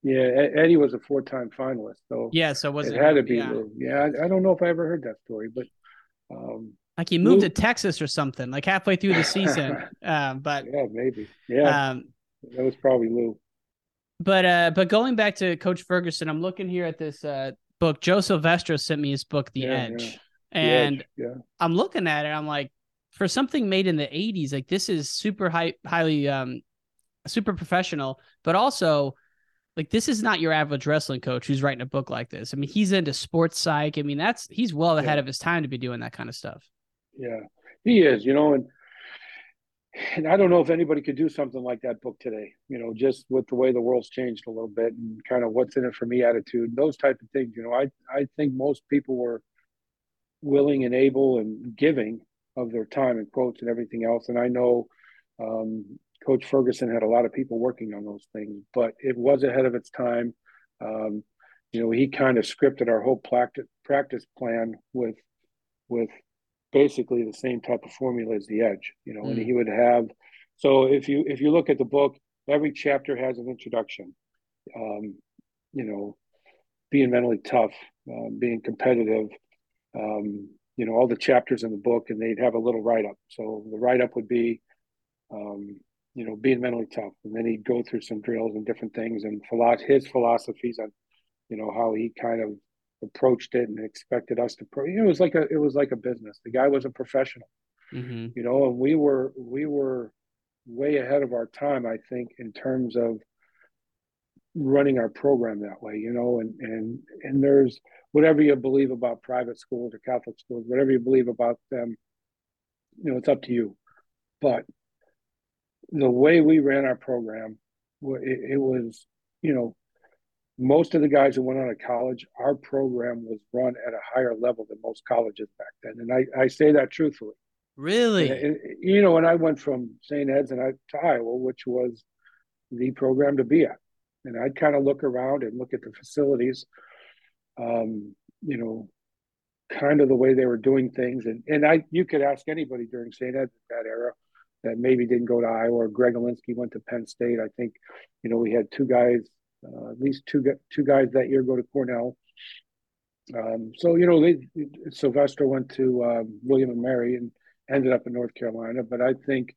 yeah eddie was a four-time finalist so yeah so was it, it had to be yeah. lou yeah I, I, don't know if i ever heard that story but um like he moved lou... to texas or something like halfway through the season um but yeah maybe yeah um that was probably lou but uh, but going back to Coach Ferguson, I'm looking here at this uh book. Joe Silvestro sent me his book, The yeah, Edge, yeah. and Edge, yeah. I'm looking at it. I'm like, for something made in the '80s, like this is super high, highly um, super professional, but also like this is not your average wrestling coach who's writing a book like this. I mean, he's into sports psych. I mean, that's he's well ahead of his time to be doing that kind of stuff. Yeah, he is. You know, and and I don't know if anybody could do something like that book today, you know, just with the way the world's changed a little bit and kind of what's in it for me attitude, those type of things. You know, I, I think most people were willing and able and giving of their time and quotes and everything else. And I know um, Coach Ferguson had a lot of people working on those things, but it was ahead of its time. Um, you know, he kind of scripted our whole practice plan with with basically the same type of formula as the edge, you know, mm. and he would have. So if you if you look at the book, every chapter has an introduction. Um, you know, being mentally tough, uh, being competitive. Um, you know, all the chapters in the book, and they'd have a little write up. So the write up would be, um, you know, being mentally tough, and then he'd go through some drills and different things and his philosophies on, you know, how he kind of approached it and expected us to. Pro- it was like a it was like a business. The guy was a professional, mm-hmm. you know, and we were we were way ahead of our time, I think, in terms of running our program that way, you know, and and and there's whatever you believe about private schools or Catholic schools, whatever you believe about them, you know, it's up to you. But the way we ran our program, it, it was, you know, most of the guys who went on to college, our program was run at a higher level than most colleges back then. And I, I say that truthfully. Really? And, and, you know, when I went from St. Ed's and I to Iowa, which was the program to be at, and I'd kind of look around and look at the facilities, um, you know, kind of the way they were doing things. And and I you could ask anybody during St. Ed's that era that maybe didn't go to Iowa. Greg Elinsky went to Penn State. I think, you know, we had two guys uh, at least two two guys that year go to Cornell. Um, so you know, they, Sylvester went to um, William and Mary and ended up in North Carolina. But I think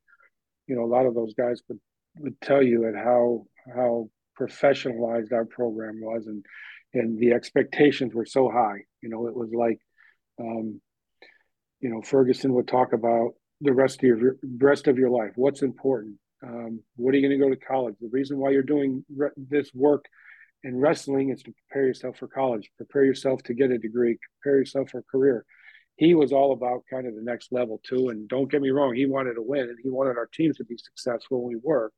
you know a lot of those guys would would tell you at how how professionalized our program was and and the expectations were so high. You know, it was like um, you know Ferguson would talk about the rest of your rest of your life. What's important? Um, what are you going to go to college? The reason why you're doing re- this work in wrestling is to prepare yourself for college, prepare yourself to get a degree, prepare yourself for a career. He was all about kind of the next level too. And don't get me wrong, he wanted to win and he wanted our teams to be successful. We were,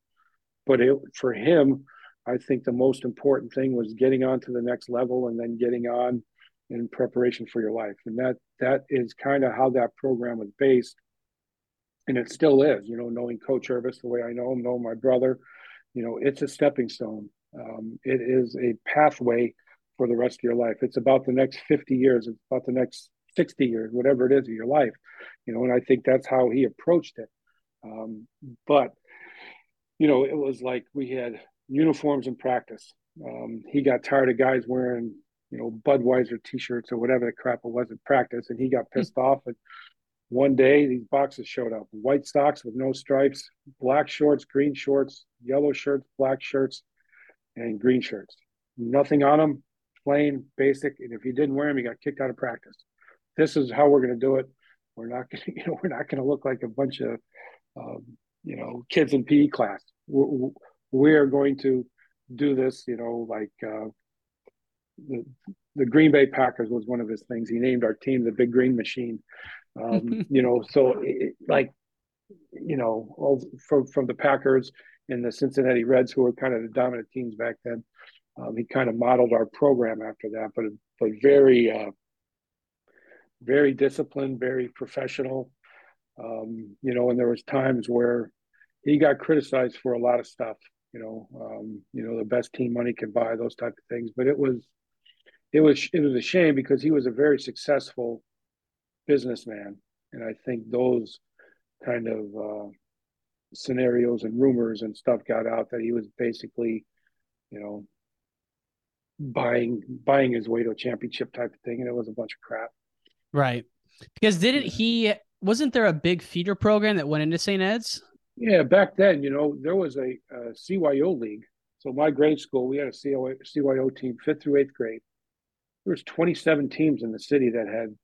but it, for him, I think the most important thing was getting on to the next level and then getting on in preparation for your life. And that that is kind of how that program was based and it still is. You know, knowing Coach Urbas the way I know him, know my brother, you know, it's a stepping stone. Um, it is a pathway for the rest of your life. It's about the next 50 years. It's about the next 60 years, whatever it is of your life. You know, and I think that's how he approached it. Um, but you know, it was like we had uniforms in practice. Um, he got tired of guys wearing, you know, Budweiser T-shirts or whatever the crap it was in practice, and he got hmm. pissed off and one day, these boxes showed up white socks with no stripes, black shorts, green shorts, yellow shirts, black shirts, and green shirts. Nothing on them, plain, basic. And if you didn't wear them, you got kicked out of practice. This is how we're going to do it. We're not going to, you know, we're not going to look like a bunch of, um, you know, kids in PE class. We're, we're going to do this, you know, like uh, the, the Green Bay Packers was one of his things. He named our team the Big Green Machine um, you know, so it, like, you know, all from from the Packers and the Cincinnati Reds, who were kind of the dominant teams back then. Um, he kind of modeled our program after that, but but very uh, very disciplined, very professional. Um, you know, and there was times where he got criticized for a lot of stuff. You know, um, you know, the best team money can buy, those type of things. But it was, it was, it was a shame because he was a very successful businessman. And I think those kind of uh, scenarios and rumors and stuff got out that he was basically, you know, buying buying his way to a championship type of thing, and it was a bunch of crap. Right, because didn't he? Wasn't there a big feeder program that went into St. Ed's? Yeah, back then, you know, there was a, a CYO league. So my grade school, we had a CYO, CYO team, fifth through eighth grade. There was 27 teams in the city that had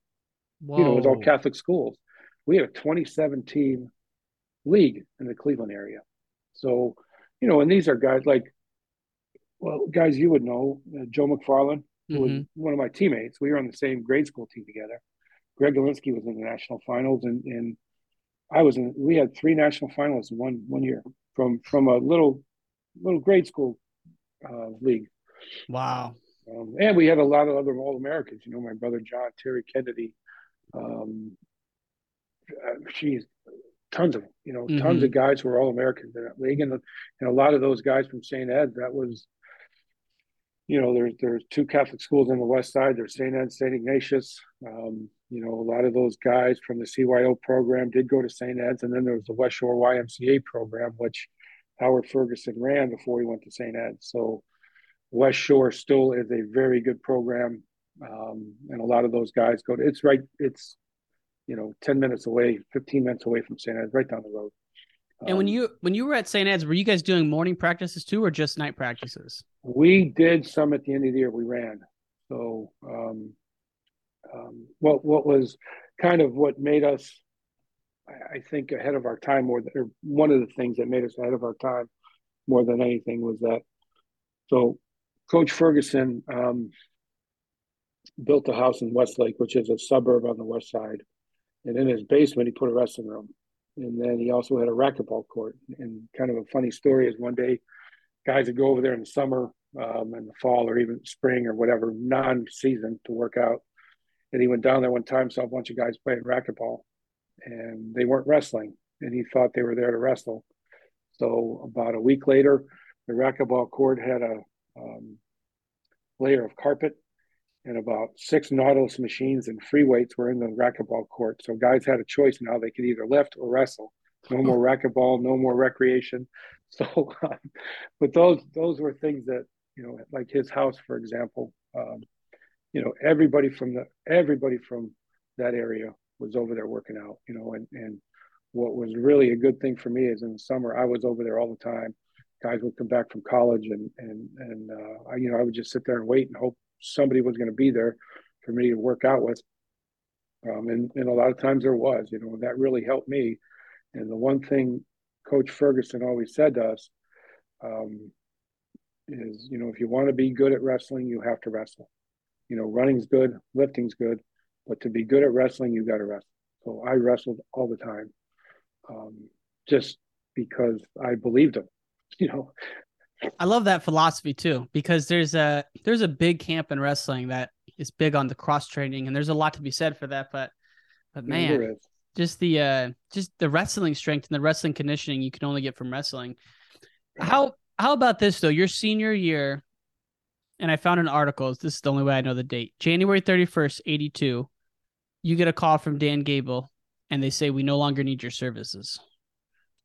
Whoa. You know, it was all Catholic schools. We had a 2017 league in the Cleveland area. So, you know, and these are guys like, well, guys you would know, uh, Joe McFarland, who mm-hmm. was one of my teammates. We were on the same grade school team together. Greg Galinsky was in the national finals, and and I was in. We had three national finalists in one one year from from a little little grade school uh, league. Wow. Um, and we had a lot of other All Americans. You know, my brother John, Terry Kennedy, um, she's tons of you know mm-hmm. tons of guys who are all Americans in that league, and and a lot of those guys from St. Ed that was. You know, there's there's two Catholic schools on the west side. There's St. Ed, St. Ignatius. Um, you know, a lot of those guys from the CYO program did go to St. Ed's, and then there was the West Shore YMCA program, which Howard Ferguson ran before he went to St. Ed's. So West Shore still is a very good program, um, and a lot of those guys go to. It's right. It's you know, ten minutes away, fifteen minutes away from St. Ed's, right down the road. And when Um, you when you were at St. Ed's, were you guys doing morning practices too, or just night practices? We did some at the end of the year. We ran. So, um, um, what what was kind of what made us, I, think, ahead of our time more than, one of the things that made us ahead of our time more than anything was that. So, Coach Ferguson um, built a house in Westlake, which is a suburb on the west side, and in his basement he put a wrestling room, and then he also had a racquetball court. And kind of a funny story is one day guys would go over there in the summer, um, in the fall, or even spring or whatever, non-season to work out. And he went down there one time, saw a bunch of guys playing racquetball, and they weren't wrestling, and he thought they were there to wrestle. So about a week later, the racquetball court had a um, layer of carpet, and about six Nautilus machines and free weights were in the racquetball court. So guys had a choice now; they could either lift or wrestle. No more racquetball, no more recreation. So, um, but those those were things that you know, like his house, for example. Um, you know, everybody from the everybody from that area was over there working out. You know, and and what was really a good thing for me is in the summer I was over there all the time. Guys would come back from college, and and and uh, I, you know, I would just sit there and wait and hope somebody was going to be there for me to work out with. Um, and and a lot of times there was. You know, that really helped me. And the one thing Coach Ferguson always said to us um, is, you know, if you want to be good at wrestling, you have to wrestle. You know, running's good, lifting's good, but to be good at wrestling, you got to wrestle. So I wrestled all the time, um, just because I believed him. You know, I love that philosophy too because there's a there's a big camp in wrestling that is big on the cross training and there's a lot to be said for that but but man just the uh just the wrestling strength and the wrestling conditioning you can only get from wrestling how how about this though your senior year and I found an article this is the only way I know the date January 31st 82 you get a call from Dan Gable and they say we no longer need your services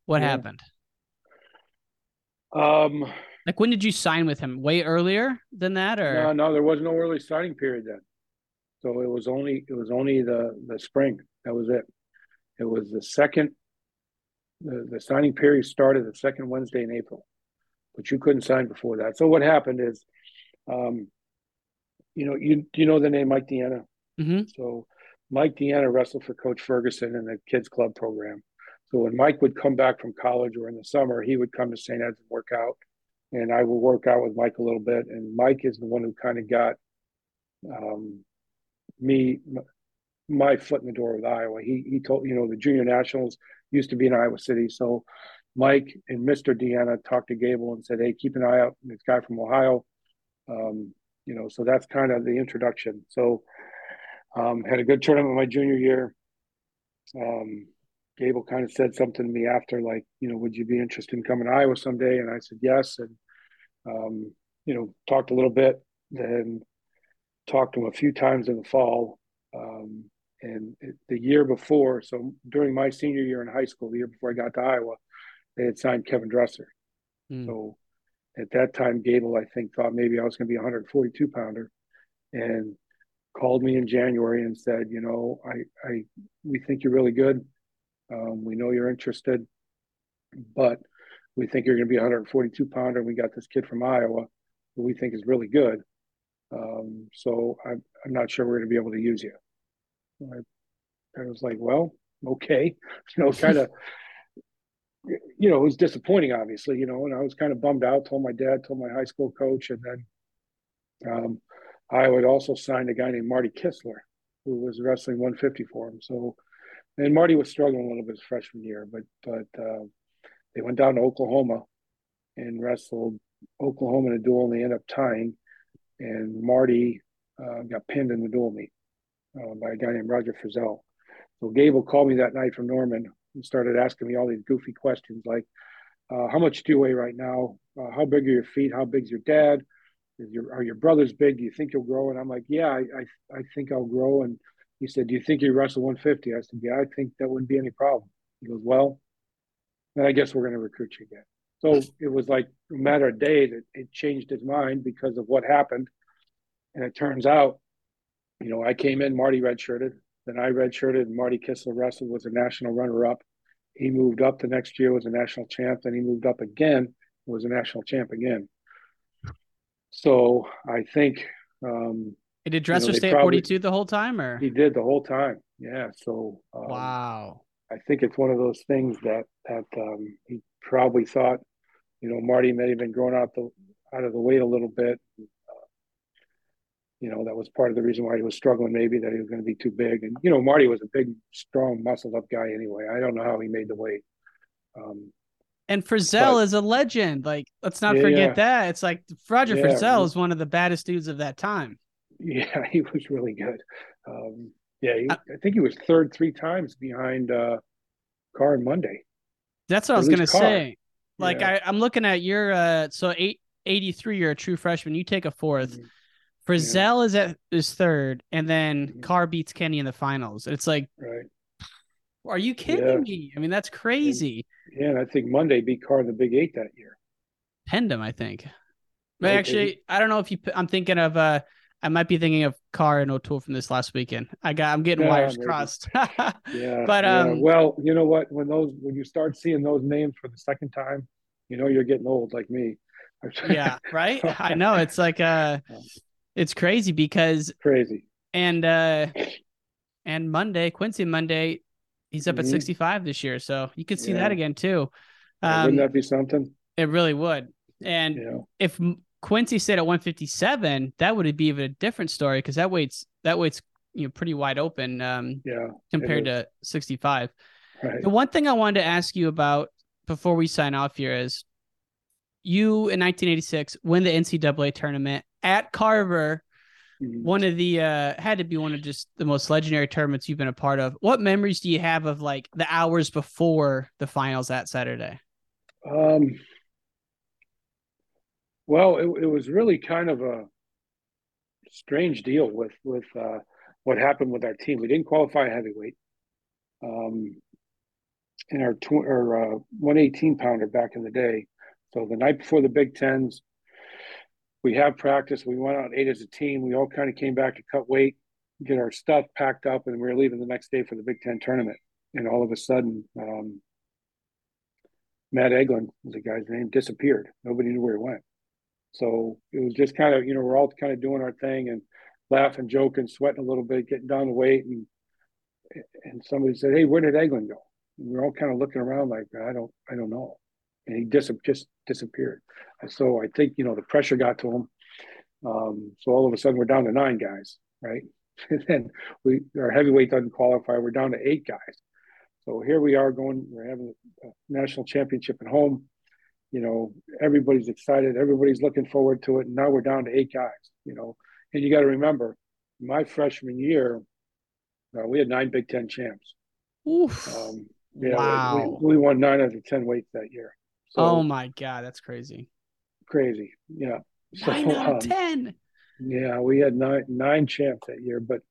what Yeah. happened um, like when did you sign with him way earlier than that or no, no, there was no early signing period then. So it was only it was only the the spring. That was it. It was the second. The, the signing period started the second Wednesday in April, but you couldn't sign before that. So what happened is, um, you know, you you know the name Mike DeAnna. Mhm. So Mike DeAnna wrestled for Coach Ferguson in the kids club program. So when Mike would come back from college or in the summer, he would come to St. Ed's and work out, and I would work out with Mike a little bit. And Mike is the one who kind of got um, me my foot in the door with Iowa. He he told you know the junior nationals used to be in Iowa City, so Mike and Mr. DeAnna talked to Gable and said, "Hey, keep an eye out this guy from Ohio." Um, you know, so that's kind of the introduction. So um, had a good tournament my junior year. Um, Gable kind of said something to me after, like, you know, would you be interested in coming to Iowa someday? And I said yes, and um, you know, talked a little bit, then talked to him a few times in the fall. Um, and it, the year before, so during my senior year in high school, the year before I got to Iowa, they had signed Kevin Dresser. Hmm. So at that time, Gable, I think, thought maybe I was going to be a 142 pounder, and called me in January and said, you know, I, I, we think you're really good. Um, we know you're interested, but we think you're going to be a 142 pounder. We got this kid from Iowa who we think is really good. Um, so I'm, I'm not sure we're going to be able to use you. I, I was like, well, okay, you know, kind of, you know, it was disappointing, obviously, you know, and I was kind of bummed out. Told my dad, told my high school coach, and then um, Iowa had also sign a guy named Marty Kistler, who was wrestling 150 for him. So, and Marty was struggling a little bit his freshman year, but but uh, they went down to Oklahoma and wrestled Oklahoma in a duel, and they ended up tying. And Marty uh, got pinned in the duel meet uh, by a guy named Roger Frizzell. So Gable called me that night from Norman and started asking me all these goofy questions like, uh, "How much do you weigh right now? Uh, how big are your feet? How big's your dad? Is your are your brothers big? Do you think you'll grow?" And I'm like, "Yeah, I I, I think I'll grow." And he said, "Do you think you wrestle 150?" I said, "Yeah, I think that wouldn't be any problem." He goes, "Well, then I guess we're going to recruit you again." So it was like a matter of days. It, it changed his mind because of what happened, and it turns out, you know, I came in, Marty redshirted, then I redshirted, and Marty Kistler wrestled was a national runner-up. He moved up the next year, was a national champ. Then he moved up again, was a national champ again. So I think um, He did Dresser they stay at 42 the whole time, or he did the whole time. Yeah. So um, wow. I think it's one of those things that that um, he probably thought, you know, Marty may have been growing out the out of the weight a little bit. Uh, you know, that was part of the reason why he was struggling. Maybe that he was going to be too big. And you know, Marty was a big, strong, muscled up guy anyway. I don't know how he made the weight. Um, And Frizzell but- is a legend. Like, let's not Yeah, forget yeah. that. It's like Roger Yeah, Frizzell is one of the baddest dudes of that time. yeah, he was really good. Um, yeah, he, I think he was third three times behind uh, Carr and Monday. That's what I was gonna Carr. say. Like. I, I'm looking at your uh so eight eighty three, you're a true freshman. You take a 4th Mm-hmm. Frizzell is at is third, and then Carr beats Kenny in the finals. It's like, Right. are you kidding Yeah. me? I mean, that's crazy. Yeah, and I think Monday beat Carr in the Big Eight that year. Penned him, I think. But Okay. actually, I don't know if you. I'm thinking of. uh I might be thinking of Carr and O'Toole from this last weekend. I got. I'm getting Yeah, wires maybe. crossed. Yeah. But, yeah. um, well, you know what? When those when you start seeing those names for the second time, you know you're getting old like me. yeah, right. I know it's like uh, it's crazy because crazy. and uh, and Monday Quincy Monday, he's up at Mhm. 65 this year, so you could see that again too. Yeah, Um, Wouldn't that be something? it really would. And Yeah. if Quincy stayed at 157, that would be even a different story because that weight's that weight's you know pretty wide open um, Yeah. compared to 65. Right. The one thing I wanted to ask you about before we sign off here is you in 1986 win the NCAA tournament at Carver. Mm-hmm. One of the uh had to be one of just the most legendary tournaments you've been a part of. What memories do you have of like the hours before the finals that Saturday? Um, well, it, it was really kind of a strange deal with with uh, what happened with our team. We didn't qualify a heavyweight. Um, in our tw- or uh, 118 pounder back in the day. So the night before the Big Tens, we have practice. We went out ate as a team. We all kind of came back to cut weight, get our stuff packed up, and we were leaving the next day for the Big Ten tournament. And all of a sudden, um, Matt Egeland was the guy's name, disappeared. Nobody knew where he went. So it was just kind of, you know, we're all kind of doing our thing and laughing, joking, sweating a little bit, getting down the weight. And and somebody said, Hey, where did Egeland go? And we are all kind of looking around like, I don't, I don't know. And he dis- just disappeared. So I think, you know, the pressure got to him. Um, so all of a sudden we're down to nine guys, right? And then we, our heavyweight doesn't qualify. We're down to eight guys. So here we are going, we're having a national championship at home. You know, everybody's excited. Everybody's looking forward to it. And now we're down to eight guys, you know, and you got to remember my freshman year, uh, we had nine Big Ten champs. Oof. Um, yeah, wow. we, we won nine out of 10 weights that year. So oh my god, that's crazy. Crazy. Yeah. So, Nine out of um, ten. Yeah, we had nine nine champs that year, but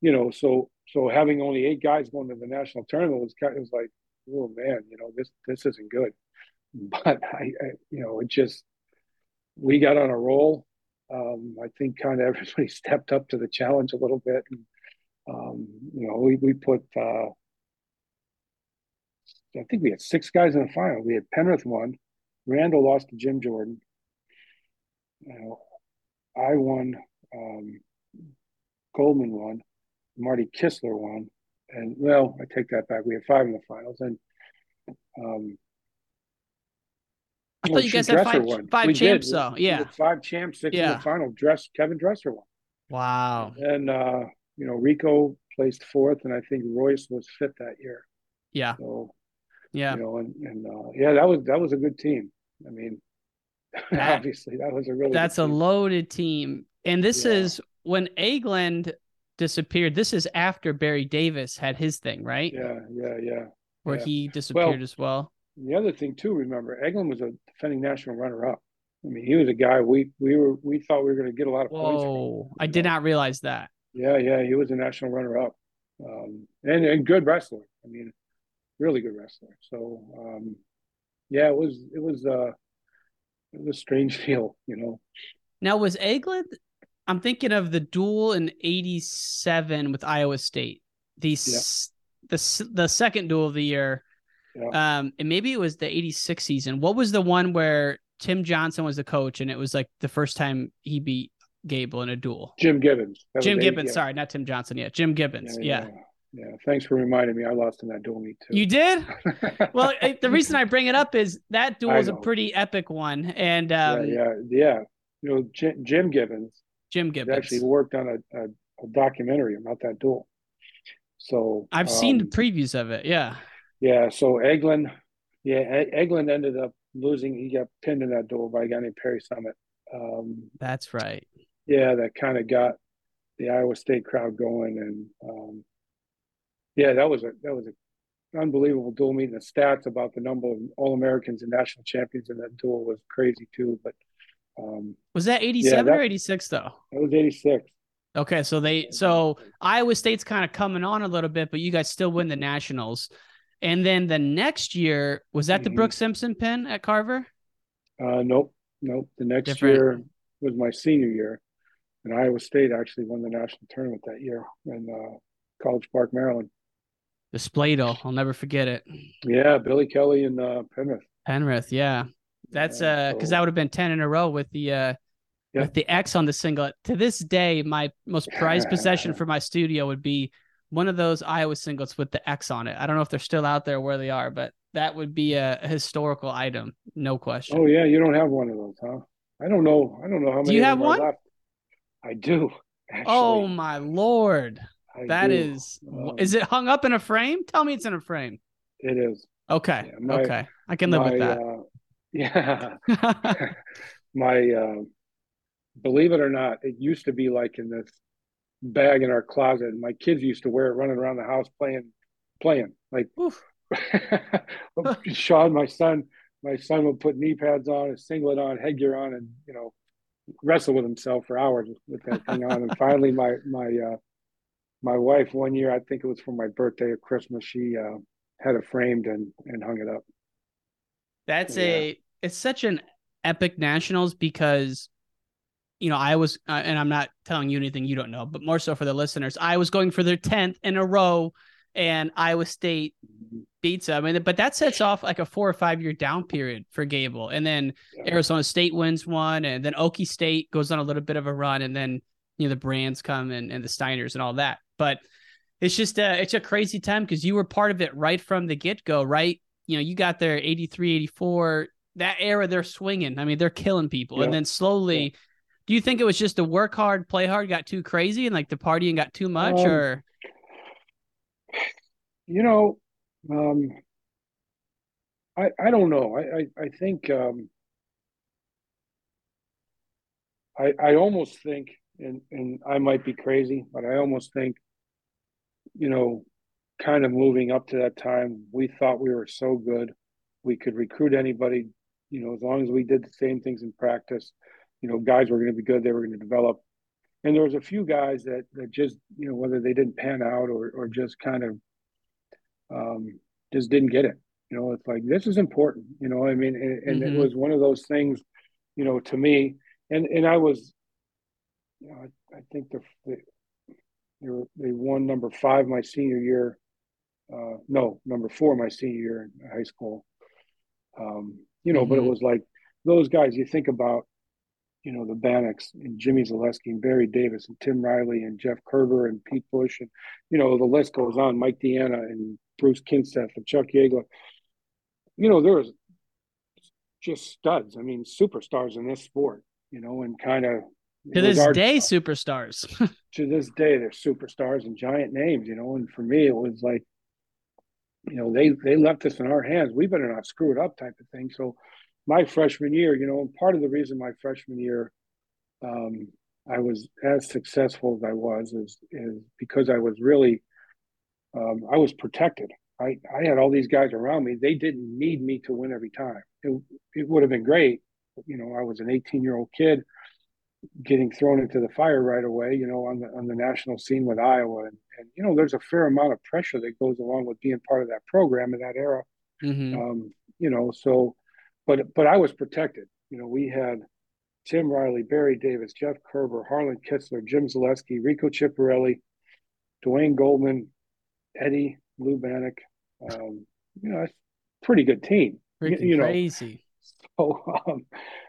you know, so so having only eight guys going to the national tournament was kind of, was like, oh man, you know, this this isn't good. But I, I you know, it just we got on a roll. Um, I think kind of everybody stepped up to the challenge a little bit, and um, you know, we we put. Uh, I think we had six guys in the final. We had Penrith won, Randall lost to Jim Jordan. You know, I won, um, Goldman won, Marty Kistler won, and well, I take that back. We had five in the finals, and um, I oh, thought you shoot, guys had Dresser five, won. five We champs We- though. Yeah. five champs, six in Yeah. the final. Dress Kevin Dresser won, Wow. and uh, you know Rico placed fourth, and I think Royce was fifth that year. Yeah. So Yeah. you know, and, and uh, yeah, that was that was a good team. I mean, That- obviously that was a really That's a team. loaded team. And this Yeah. is when Egeland disappeared. This is after Barry Davis had his thing, right? yeah, yeah, yeah. Where yeah. he disappeared Well, as well. The other thing too, remember, Egeland was a defending national runner-up. I mean, he was a guy we we were we thought we were going to get a lot of points from. Whoa. I did not realize that. Yeah, yeah, he was a national runner-up, um, and and good wrestler. I mean, really good wrestler. So, um, yeah, it was it was uh, it was a strange feel, you know. Now was Egeland? I'm thinking of the duel in '87 with Iowa State. The Yeah. the the second duel of the year. Yeah. Um, and maybe it was the '86 season. What was the one where Tim Johnson was the coach, and it was like the first time he beat Gable in a duel? Jim Gibbons. That Jim Gibbons, sorry, not Tim Johnson. yet. Jim Gibbons. Yeah, yeah, yeah. Thanks for reminding me. I lost in that duel meet too. you did. well, the reason I bring it up is that duel was a pretty epic one, and yeah, um, yeah, yeah. You know, Jim, Jim Gibbons Jim Gibbons. actually worked on a, a, a documentary about that duel. So I've seen the um, previews of it. Yeah. Yeah, so Egeland, yeah, Egeland ended up losing. He got pinned in that duel by a guy named Perry Summit. Um, That's right. yeah, that kind of got the Iowa State crowd going, and um, yeah, that was a that was a unbelievable duel meeting. The stats about the number of All Americans and national champions in that duel was crazy too. But um, Was that 87 that- or 86 though? that was eighty six. Okay, so they so Iowa State's kind of coming on a little bit, but you guys still win the nationals. And then the next year was that the Mhm. Brooks Simpson pin at Carver? Uh, nope, nope. The next Different. year was my senior year, and Iowa State actually won the national tournament that year in uh, College Park, Maryland. The Splato. I'll never forget it. Yeah, Billy Kelly and uh, Penrith. Penrith, yeah. That's Yeah, uh because so- that would have been 10 in a row with the uh Yeah. with the X on the singlet. To this day, my most prized possession for my studio would be one of those Iowa singlets with the X on it. I don't know if they're still out there where they are, but that would be a, a historical item, no question. Oh yeah, you don't have one of those, huh? I don't know. I don't know how many. Do you have one? Left. I do. Actually. Oh my lord. I That do. is Um, is it hung up in a frame? Tell me it's in a frame. It is. Okay. Yeah, my- okay. I can live with that. uh, yeah. my uh, believe it or not, it used to be like in this bag in our closet, and my kids used to wear it running around the house playing, playing like. Sean, my son, my son would put knee pads on, a singlet on, headgear on, and you know, wrestle with himself for hours with that thing on. And finally, my my uh, my wife one year, I think it was for my birthday or Christmas, she uh, had it framed and and hung it up. That's Yeah. a it's such an epic nationals because you know I was uh, and I'm not telling you anything you don't know, but more so for the listeners. I was going for their 10th in a row and Iowa State beats them. I mean, but that sets off like a 4 or 5 year down period for Gable. And then Yeah. Arizona State wins one and then Okie State goes on a little bit of a run and then you know the brands come and, and the Steiners and all that. But it's just uh, it's a crazy time because you were part of it right from the get go, right? You know, you got there 83, 84, that era they're swinging. I mean, they're killing people. And then slowly, do you think it was just the work hard, play hard got too crazy and like the partying got too much Um, or You know, um, I I don't know. I I, I think um, I I almost think, and and I might be crazy, but I almost think, you know, kind of moving up to that time, we thought we were so good, we could recruit anybody, you know, as long as we did the same things in practice, you know, guys were going to be good, they were going to develop. And there was a few guys that that just, you know, whether they didn't pan out or or just kind of um, just didn't get it. You know, it's like this is important. You know, I mean, and, and Mhm. it was one of those things. You know, to me, and and I was, you know, I, I think the, the they were, they won number five my senior year. Uh, no, number four my senior year in high school. Um, you know, but it Mhm. was like those guys. You think about, you know, the Banachs and Jimmy Zalesky and Barry Davis and Tim Riley and Jeff Kerber and Pete Bush and you know the list goes on. Mike DeAnna and Bruce Kinseth and Chuck Yagla. You know, there was just studs. I mean, superstars in this sport. You know, and kind of to this day superstars. to this day they're superstars and giant names. You know, and for me it was like, you know, they they left us in our hands. We better not screw it up, type of thing. So, my freshman year, you know, and part of the reason my freshman year, um, I was as successful as I was is is because I was really, um, I was protected. I I had all these guys around me. They didn't need me to win every time. It it would have been great. You know, I was an 18 year old kid. Getting thrown into the fire right away, you know, on the on the national scene with Iowa, and, and you know, there's a fair amount of pressure that goes along with being part of that program in that era. Mm-hmm. Um, you know, so, but but I was protected. You know, we had Tim Riley, Barry Davis, Jeff Kerber, Harlan Kistler, Jim Zalesky, Rico Chiapparelli, Duane Goldman, Eddie Lou Banach. Um, you know, it's a pretty good team. Freaking you know, crazy. so um,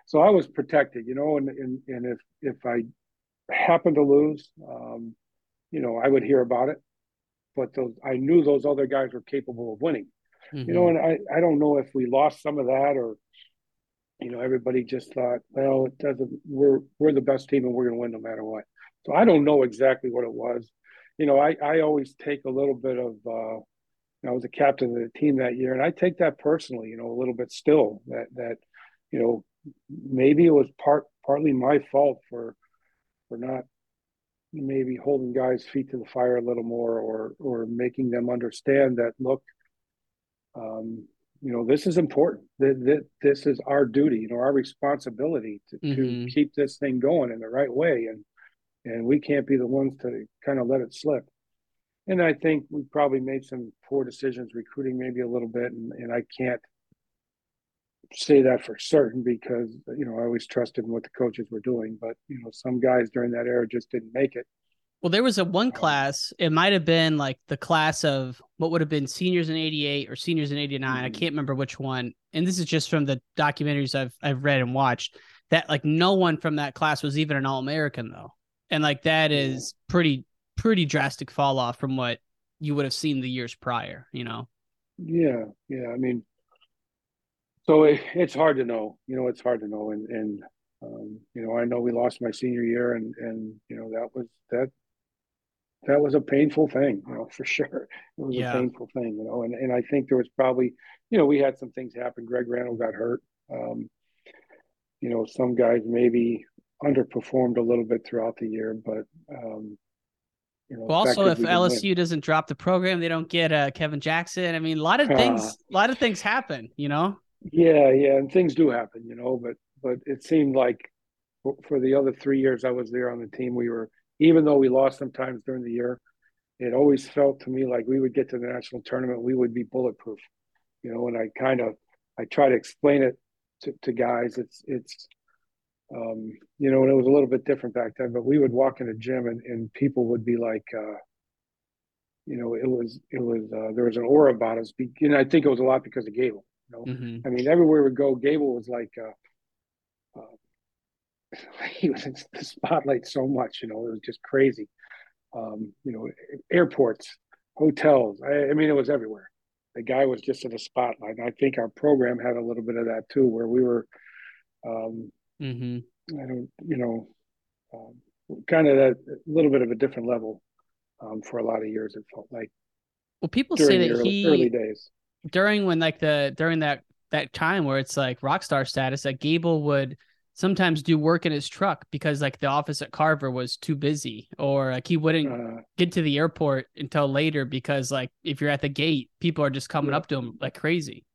so I was protected, you know, and and, and if if I happened to lose, um, you know, I would hear about it. But those I knew those other guys were capable of winning. Mm-hmm. You know, and I, I don't know if we lost some of that or you know, everybody just thought, well, it doesn't we're we're the best team and we're gonna win no matter what. So I don't know exactly what it was. You know, I, I always take a little bit of uh I was a captain of the team that year, and I take that personally, you know, a little bit still that that, you know, maybe it was part partly my fault for for not maybe holding guys' feet to the fire a little more or or making them understand that look, um, you know, this is important. That, that this is our duty, you know, our responsibility to, Mhm. to keep this thing going in the right way, and and we can't be the ones to kind of let it slip. And I think we probably made some poor decisions recruiting maybe a little bit, and, and I can't say that for certain because you know I always trusted in what the coaches were doing, but you know some guys during that era just didn't make it. Well, there was a Um, one class. It might have been like the class of what would have been seniors in '88 or seniors in '89. Mm-hmm. I can't remember which one. And this is just from the documentaries I've I've read and watched. That like no one from that class was even an All American though, and like that is pretty pretty drastic fall off from what you would have seen the years prior. You know. Yeah, yeah. I mean, so it, it's hard to know. You know, it's hard to know, and and um, you know, I know we lost my senior year, and and you know that was that that was a painful thing, you know, for sure. It was Yeah. a painful thing, you know, and and I think there was probably, you know, we had some things happen. Greg Randall got hurt. Um, you know, some guys maybe underperformed a little bit throughout the year, but um, you know, Well, also, if didn't win. LSU doesn't drop the program, they don't get uh, Kevin Jackson. I mean, a lot of things, Uh, a lot of things happen. You know. Yeah, yeah, and things do happen, you know, but but it seemed like for, for the other three years I was there on the team, we were even though we lost sometimes during the year, it always felt to me like we would get to the national tournament, we would be bulletproof, you know. And I kind of I try to explain it to, to guys. It's it's um, you know, and it was a little bit different back then, but we would walk in a gym and, and people would be like, uh, you know, it was it was uh, there was an aura about us. And I think it was a lot because of Gable. You know, Mhm. I mean, everywhere we go, Gable was like, uh, uh, he was in the spotlight so much. You know, it was just crazy. Um, you know, airports, hotels. I, I mean, it was everywhere. The guy was just in the spotlight. And I think our program had a little bit of that too, where we were, um, Mm-hmm. I don't, you know, um, kind of that a little bit of a different level um, for a lot of years. It felt like Well, people say that early, he early days. During when like the during that that time where it's like rock star status that Gable would sometimes do work in his truck because like the office at Carver was too busy or like he wouldn't Uh, get to the airport until later because like if you're at the gate people are just coming Yeah. up to him like crazy.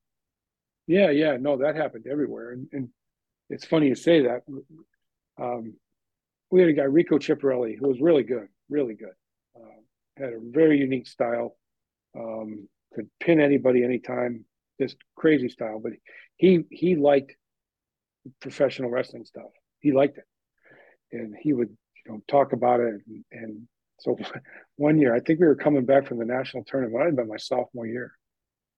Yeah, yeah, no, that happened everywhere, and, and it's funny you say that. Um, we had a guy Rico Chiapparelli who was really good, really good. Uh, had a very unique style. Um, could pin anybody anytime. Just crazy style, but he he liked professional wrestling stuff. He liked it, and he would you know talk about it. And, and so one year, I think we were coming back from the national tournament. I'd been my sophomore year.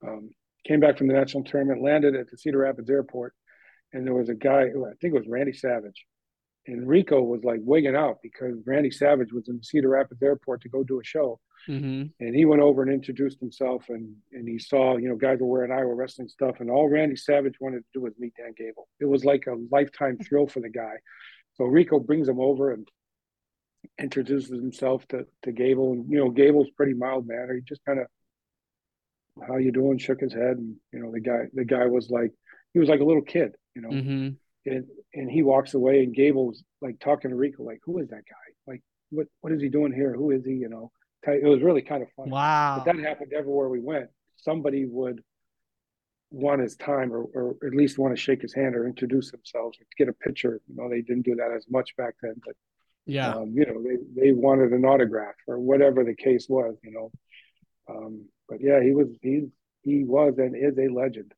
Um, came back from the national tournament, landed at the Cedar Rapids airport, and there was a guy who I think it was Randy Savage. And Rico was like wigging out because Randy Savage was in Cedar Rapids airport to go do a show. Mm-hmm. And he went over and introduced himself and and he saw, you know, guys were wearing Iowa wrestling stuff. And all Randy Savage wanted to do was meet Dan Gable. It was like a lifetime thrill for the guy. So Rico brings him over and introduces himself to, to Gable. And, you know, Gable's pretty mild manner. He just kind of how you doing? Shook his head, and you know the guy. The guy was like, he was like a little kid, you know. Mm-hmm. And and he walks away, and Gable's like talking to Rico, like, who is that guy? Like, what what is he doing here? Who is he? You know, it was really kind of funny. Wow. But that happened everywhere we went. Somebody would want his time or, or at least want to shake his hand or introduce themselves or get a picture. You know, they didn't do that as much back then, but yeah, um, you know, they, they wanted an autograph or whatever the case was, you know. Um, but yeah, he was he he was and is a legend.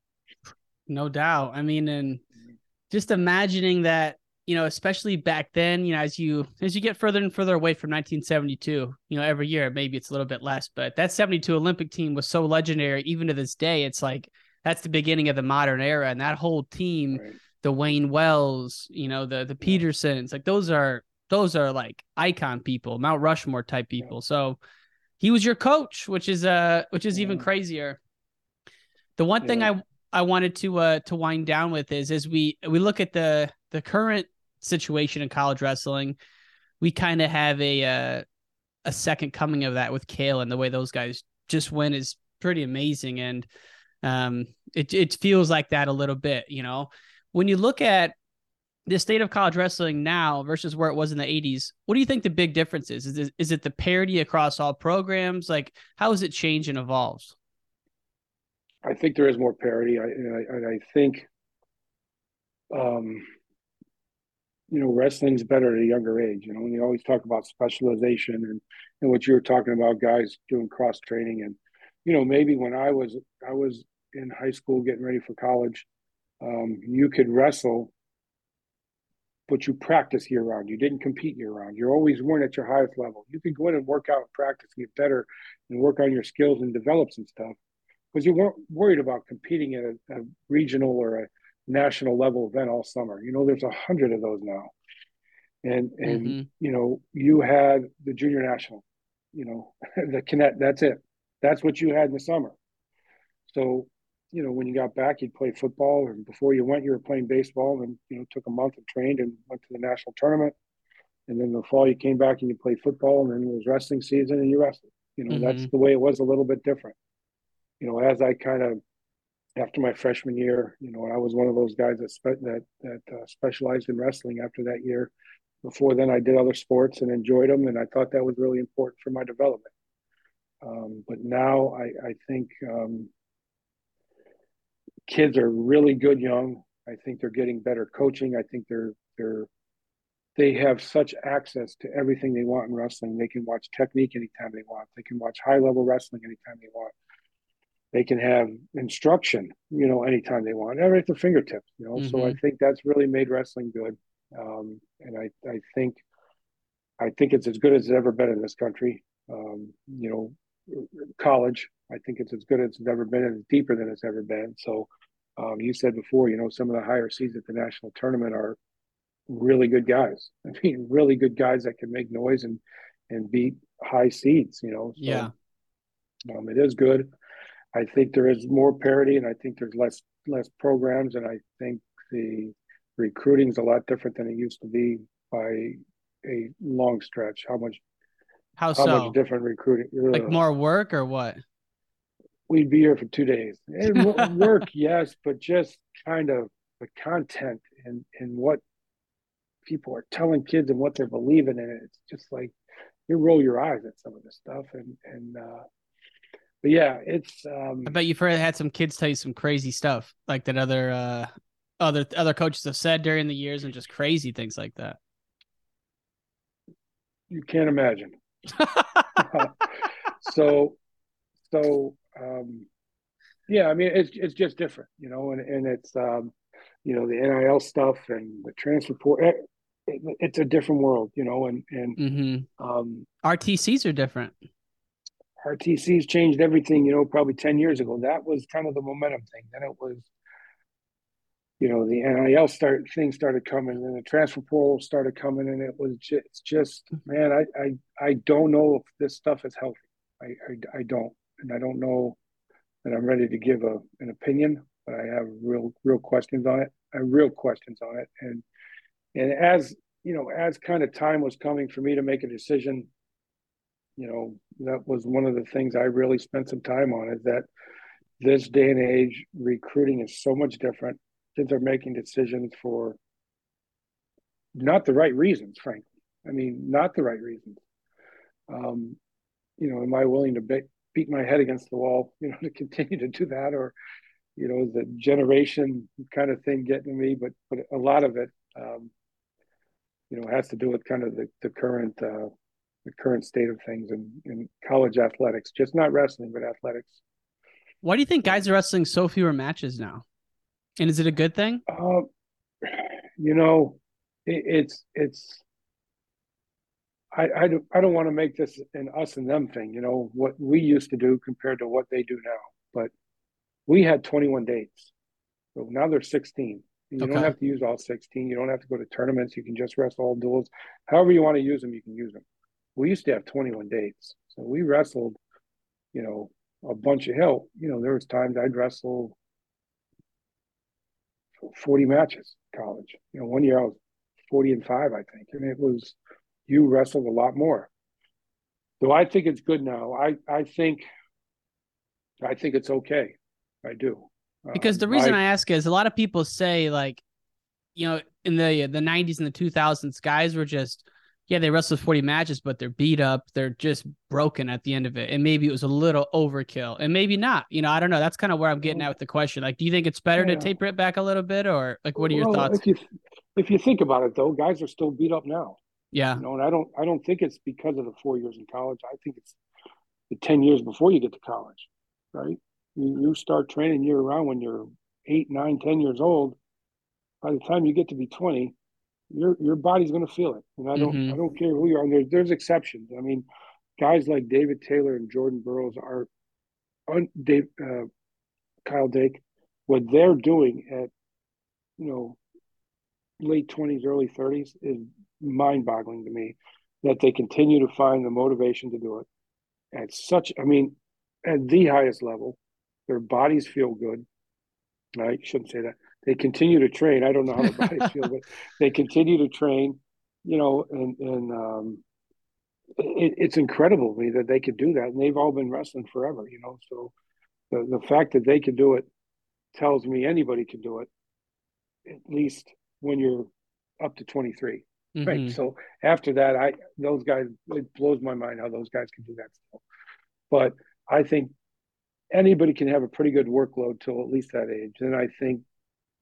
No doubt. I mean, and just imagining that, you know, especially back then, you know, as you as you get further and further away from 1972, you know, every year maybe it's a little bit less, but that 72 Olympic team was so legendary. Even to this day, it's like that's the beginning of the modern era, and that whole team, right. the Wayne Wells, you know, the the Petersons, like those are those are like icon people, Mount Rushmore type people. So he was your coach, which is uh which is yeah. even crazier. The one yeah. thing I I wanted to uh to wind down with is as we we look at the the current situation in college wrestling, we kind of have a uh, a second coming of that with Cael and the way those guys just went is pretty amazing and um it it feels like that a little bit, you know. When you look at the state of college wrestling now versus where it was in the 80s, what do you think the big difference is? Is is it the parity across all programs? Like how has it changed and evolved? I think there is more parity. I, I, I think, um, you know, wrestling's better at a younger age. You know, when you always talk about specialization and, and what you were talking about, guys doing cross training, and you know, maybe when I was I was in high school getting ready for college, um, you could wrestle, but you practice year round. You didn't compete year round. You're always weren't at your highest level. You could go in and work out and practice, and get better, and work on your skills and develop some stuff because you weren't worried about competing at a, a, regional or a national level event all summer. You know, there's a hundred of those now, and and mm-hmm. you know you had the junior national, you know, the connect. That's it. That's what you had in the summer. So, you know, when you got back, you'd play football, and before you went, you were playing baseball, and you know, took a month and trained and went to the national tournament. And then the fall, you came back and you played football, and then it was wrestling season, and you wrestled. You know, mm-hmm. that's the way it was a little bit different you know, as I kind of after my freshman year, you know, I was one of those guys that spe- that that uh, specialized in wrestling after that year. Before then, I did other sports and enjoyed them, and I thought that was really important for my development. Um, but now I, I think um, kids are really good young. I think they're getting better coaching. I think they're they're they have such access to everything they want in wrestling. They can watch technique anytime they want. They can watch high level wrestling anytime they want they can have instruction, you know, anytime they want, right at their fingertips, you know. Mm-hmm. So I mm-hmm. think that's really made wrestling good, um, and I I think I think it's as good as it's ever been in this country. Um, you know, college, I think it's as good as it's ever been and deeper than it's ever been. So um, you said before, you know, some of the higher seeds at the national tournament are really good guys. I mean, really good guys that can make noise and and beat high seeds. You know, so, yeah. Um, it is good. I think there is more parity, and I think there's less less programs, and I think the recruiting is a lot different than it used to be by a long stretch. How much? How, how so? much different recruiting? Like more work or what? We'd be here for two days. And work, yes, but just kind of the content and and what people are telling kids and what they're believing in. It's just like you roll your eyes at some of this stuff, and and uh, but yeah, it's. Um, I bet you've heard had some kids tell you some crazy stuff like that. Other uh, other other coaches have said during the years, and just crazy things like that. You can't imagine. so, so um, yeah, I mean, it's it's just different, you know, and and it's um, you know the NIL stuff and the transfer port. It, it, it's a different world, you know, and and mm-hmm. um, RTCs are different. RTC's changed everything, you know, probably 10 years ago. That was kind of the momentum thing. Then it was, you know, the NIL start thing started coming and the transfer portal started coming and it was just, just, man, I, I, I don't know if this stuff is healthy. I, I, I don't, and I don't know that I'm ready to give a, an opinion, but I have real, real questions on it. I real questions on it. And, and as, you know, as kind of time was coming for me to make a decision, you know, that was one of the things I really spent some time on is that this day and age, recruiting is so much different. Kids are making decisions for not the right reasons, frankly. I mean, not the right reasons. Um, you know, am I willing to be- beat my head against the wall, you know, to continue to do that, or, you know, the generation kind of thing getting to me, but but a lot of it, um, you know, has to do with kind of the the current uh, the current state of things in, in college athletics, just not wrestling, but athletics. Why do you think guys are wrestling so fewer matches now? And is it a good thing? Uh, you know, it, it's it's. I, I don't I don't want to make this an us and them thing. You know what we used to do compared to what they do now. But we had 21 dates, so now they're 16. You okay. don't have to use all 16. You don't have to go to tournaments. You can just wrestle all duels. However you want to use them, you can use them. We used to have 21 dates, so we wrestled, you know, a bunch of help. You know, there was times I'd wrestle 40 matches college. You know, one year I was 40 and five, I think. And it was, you wrestled a lot more. So I think it's good now. I, I think, I think it's okay. I do. Because the um, reason I, I ask is a lot of people say like, you know, in the the 90s and the 2000s, guys were just yeah, they wrestled 40 matches, but they're beat up. They're just broken at the end of it. And maybe it was a little overkill and maybe not. You know, I don't know. That's kind of where I'm getting at with the question. Like, do you think it's better yeah. to taper it back a little bit or like, what are your well, thoughts? If you, if you think about it though, guys are still beat up now. Yeah. You know, and I don't, I don't think it's because of the four years in college. I think it's the 10 years before you get to college, right? You, you start training year round when you're eight, nine, 10 years old. By the time you get to be 20, your your body's going to feel it. And I don't mm-hmm. I don't care who you are. And there's there's exceptions. I mean, guys like David Taylor and Jordan Burroughs are, on Dave, uh, Kyle Dake, what they're doing at, you know, late twenties, early thirties is mind boggling to me. That they continue to find the motivation to do it at such. I mean, at the highest level, their bodies feel good. I shouldn't say that they continue to train. I don't know how the bodies feel, but they continue to train. You know, and and um, it, it's incredible to me that they could do that, and they've all been wrestling forever. You know, so the the fact that they can do it tells me anybody can do it. At least when you're up to 23, mm-hmm. right? So after that, I those guys it blows my mind how those guys can do that still. But I think anybody can have a pretty good workload till at least that age. And I think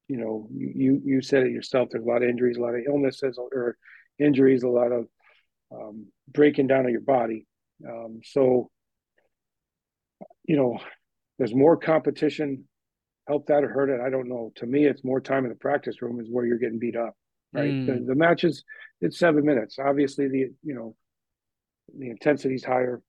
you know, you you said it yourself. There's a lot of injuries, a lot of illnesses or injuries, a lot of um, breaking down of your body. Um, so, you know, there's more competition. Help that or hurt it? I don't know. To me, it's more time in the practice room is where you're getting beat up. Right. Mm. The, the matches, it's seven minutes. Obviously, the you know, the intensity's higher.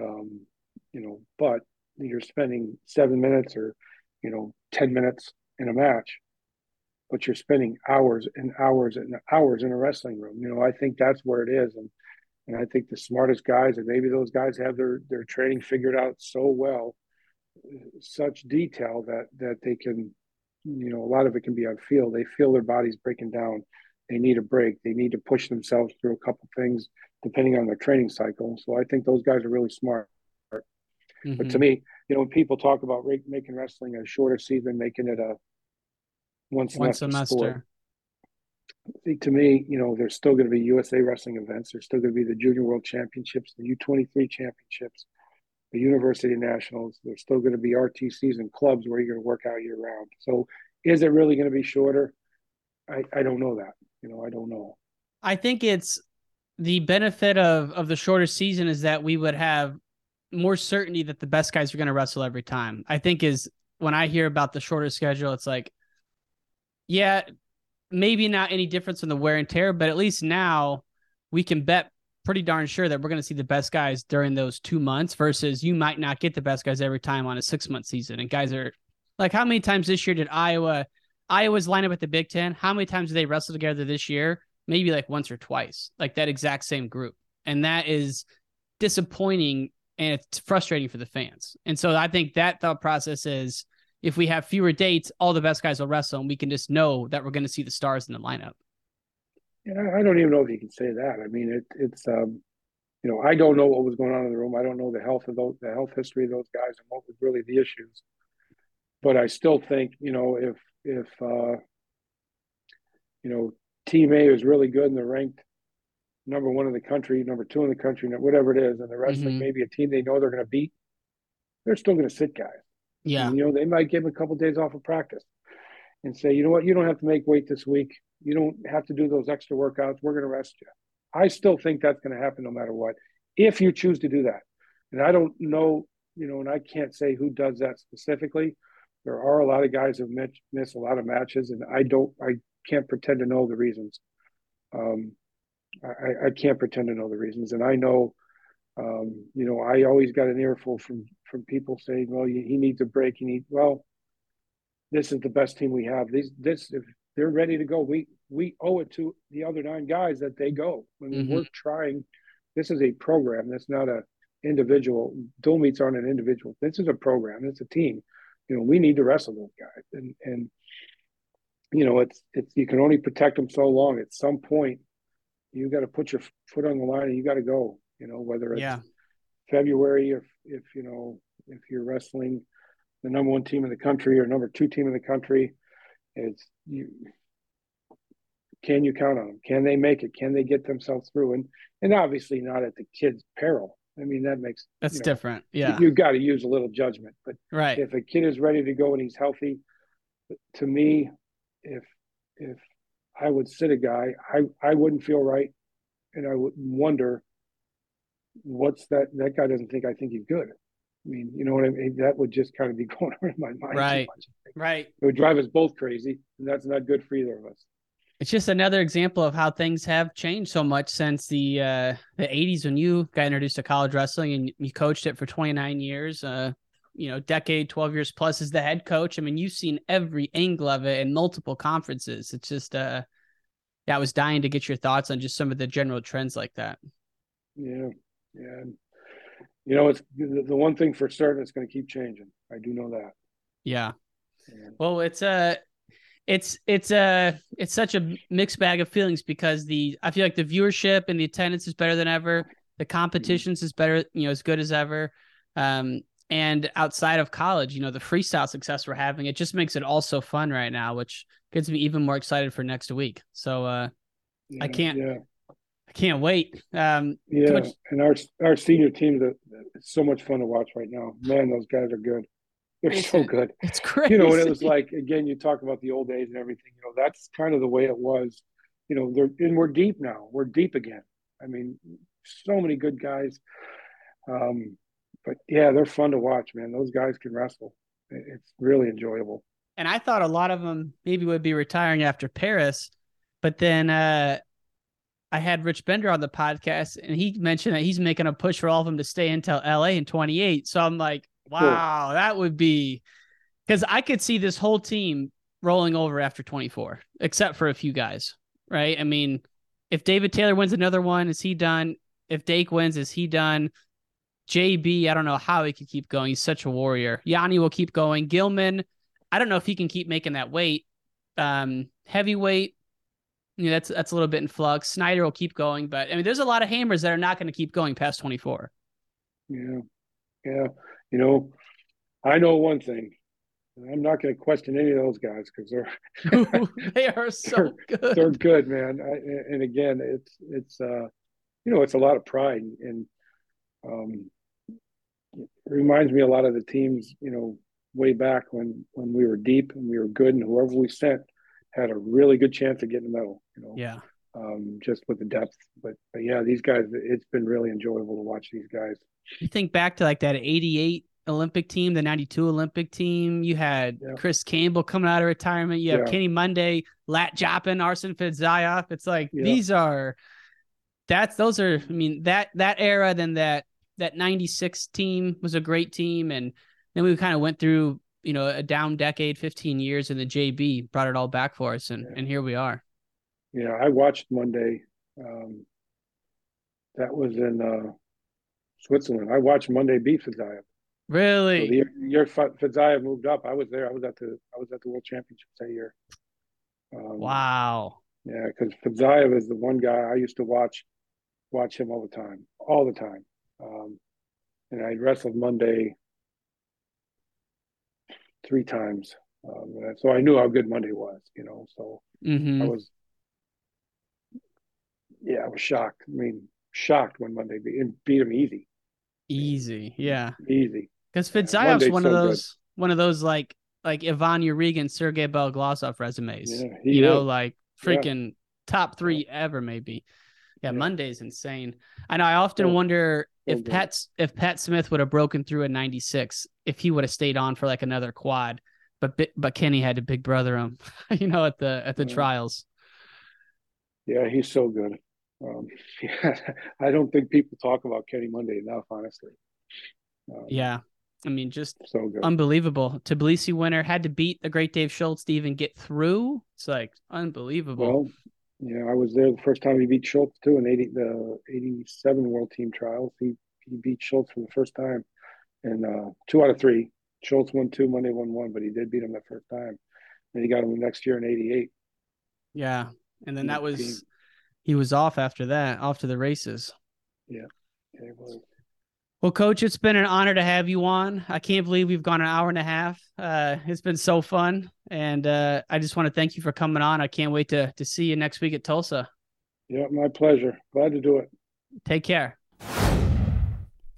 Um, you know, but you're spending seven minutes or you know ten minutes in a match, but you're spending hours and hours and hours in a wrestling room. You know, I think that's where it is. And and I think the smartest guys, and maybe those guys have their their training figured out so well, such detail that that they can, you know, a lot of it can be on feel. They feel their bodies breaking down. They need a break. They need to push themselves through a couple things depending on their training cycle. So I think those guys are really smart. Mm-hmm. But to mm-hmm. me, you know, when people talk about making wrestling a shorter season, making it a one semester, one semester. Sport, think to me, you know, there's still going to be USA wrestling events. There's still going to be the Junior World Championships, the U23 Championships, the University Nationals. There's still going to be RTCs and clubs where you're going to work out year round. So, is it really going to be shorter? I, I don't know that. You know, I don't know. I think it's the benefit of of the shorter season is that we would have more certainty that the best guys are going to wrestle every time. I think is when I hear about the shorter schedule, it's like, yeah, maybe not any difference in the wear and tear, but at least now we can bet pretty darn sure that we're going to see the best guys during those two months versus you might not get the best guys every time on a six month season. And guys are like, how many times this year did Iowa, Iowa's line up at the Big Ten? How many times did they wrestle together this year? Maybe like once or twice, like that exact same group. And that is disappointing and it's frustrating for the fans. And so I think that thought process is if we have fewer dates, all the best guys will wrestle, and we can just know that we're going to see the stars in the lineup. Yeah, I don't even know if you can say that. I mean, it, it's um, you know, I don't know what was going on in the room. I don't know the health of those, the health history of those guys, and what was really the issues. But I still think, you know, if if uh, you know, Team A is really good and they're ranked number one in the country, number two in the country, whatever it is, and the wrestling mm-hmm. maybe a team they know they're going to beat, they're still going to sit guys. Yeah. And, you know, they might give him a couple of days off of practice and say, you know what, you don't have to make weight this week. You don't have to do those extra workouts. We're going to rest you. I still think that's going to happen no matter what, if you choose to do that. And I don't know, you know, and I can't say who does that specifically. There are a lot of guys who miss, miss a lot of matches, and I don't, I can't pretend to know the reasons. Um, I, I can't pretend to know the reasons, and I know, um, you know, I always got an earful from from people saying, "Well, he needs a break. He needs well." This is the best team we have. These, this, if they're ready to go, we we owe it to the other nine guys that they go. I mean, Mhm. we're trying. This is a program. That's not a individual. Dual meets aren't an individual. This is a program. It's a team. You know, we need to wrestle those guys, and and you know, it's it's you can only protect them so long. At some point, you got to put your foot on the line and you got to go. You know, whether it's Yeah. February, if if you know if you're wrestling the number one team in the country or number two team in the country, it's you. Can you count on them? Can they make it? Can they get themselves through? And and obviously not at the kid's peril. I mean that makes That's you know, different. Yeah. You, have got to use a little judgment, but Right. if a kid is ready to go and he's healthy, to me, if if I would sit a guy, I I wouldn't feel right, and I would wonder what's that that guy doesn't think I think he's good. I mean, you know what I mean? That would just kind of be going on in my mind. too Right. much. Right. It would drive us both crazy, and that's not good for either of us. It's just another example of how things have changed so much since the uh, the 80s when you got introduced to college wrestling and you coached it for 29 years. Uh, you know, decade, 12 years plus as the head coach. I mean, you've seen every angle of it in multiple conferences. It's just, uh, yeah, I was dying to get your thoughts on just some of the general trends like that. Yeah, yeah. You know, it's the, one thing for certain. It's going to keep changing. I do know that. Yeah. Yeah. Well, it's a, it's it's a it's such a mixed bag of feelings because the I feel like the viewership and the attendance is better than ever. The competitions is better, you know, as good as ever. Um, and outside of college, you know, the freestyle success we're having, it just makes it all so fun right now, which gets me even more excited for next week. So uh, I can't Yeah. I can't wait. Um, Yeah, Coach- and our our senior team, that it's so much fun to watch right now. Man, those guys are good. They're It's- so good. it's crazy. You know, and it was like again, you talk about the old days and everything. You know, that's kind of the way it was. You know, they're and we're deep now. We're deep again. I mean, so many good guys. Um, but yeah, they're fun to watch, man. Those guys can wrestle. It's really enjoyable. and I thought a lot of them maybe would be retiring after Paris, but then uh, I had Rich Bender on the podcast, and he mentioned that he's making a push for all of them to stay until LA in 28. So I'm like, wow, that would be because I could see this whole team rolling over after 24, except for a few guys, right? I mean, if David Taylor wins another one, is he done? If Dake wins, is he done? JB, I don't know how he could keep going. He's such a warrior. Yianni will keep going. Gilman, I don't know if he can keep making that weight. Um, heavyweight, you know, that's that's a little bit in flux. Snyder will keep going, but I mean, there's a lot of hammers that are not going to keep going past 24. Yeah, yeah. You know, I know one thing. I'm not going to question any of those guys because they're they are so good. they're good, man. I, and again, it's it's uh, you know, it's a lot of pride, and um, reminds me a lot of the teams, you know, way back when when we were deep and we were good, and whoever we sent had a really good chance of getting a medal. You know, Yeah. um, just with the depth. But, but yeah, these guys, it's been really enjoyable to watch these guys. You think back to like that 88 Olympic team, the 92 Olympic team. You had Chris Campbell coming out of retirement. You have Yeah. Kenny Monday, Lat Joppin, Arsen Fadzaev. It's like Yeah. these are that's those are I mean that that era then that that 96 team was a great team and then we kind of went through you know a down decade 15 years and the JB brought it all back for us and and here we are. Yeah, I watched Monday. Um, that was in uh, Switzerland. I watched Monday beat Fadzaev. Really? So the year, year F- Fadzaev moved up, I was there. I was at the I was at the World Championships that year. Um, Wow. Yeah, because Fadzaev is the one guy I used to watch watch him all the time, all the time. Um, and I wrestled Monday three times, um, so I knew how good Monday was. You know, so Mhm. I was, yeah, I was shocked. I mean, shocked when Monday beat, and beat him easy, Easy. Yeah. easy. Because Yeah, Monday's one so of good. those one of those like like Ivan Yarygin, Sergey Beloglazov resumes. Yeah, you know, is. like Yeah. freaking top three ever, maybe. Yeah, Yeah. Monday's insane. I know. I often Yeah. wonder if. Pat's if Pat Smith would have broken through in '96, if he would have stayed on for like another quad, but but Kenny had to big brother him, you know, at the at the Yeah. trials. Yeah, he's so good. Um, I don't think people talk about Kenny Monday enough, honestly. Um, Yeah, I mean, just so good. unbelievable. Tbilisi winner had to beat the great Dave Schultz to even get through. It's like unbelievable. Well, yeah, I was there the first time he beat Schultz too in eighty the eighty seven World Team Trials. He he beat Schultz for the first time, and uh, two out of three. Schultz won two, Monday won one, but he did beat him that first time. And he got him the next year in eighty eight. yeah, and then that was he- he was off after that, off to the races. Yeah, yeah, it was. Well, coach, it's been an honor to have you on. I can't believe we've gone an hour and a half. Uh, it's been so fun, and uh, I just want to thank you for coming on. I can't wait to to see you next week at Tulsa. Yeah, my pleasure. Glad to do it. Take care.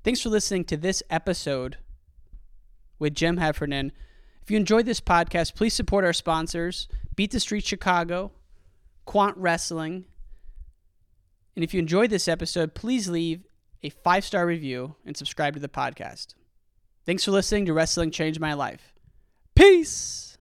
Thanks for listening to this episode with Jim Heffernan. If you enjoyed this podcast, please support our sponsors Beat the Street Chicago, Quant Wrestling. And if you enjoyed this episode, please leave a five star review and subscribe to the podcast. Thanks for listening to Wrestling Changed My Life. Peace.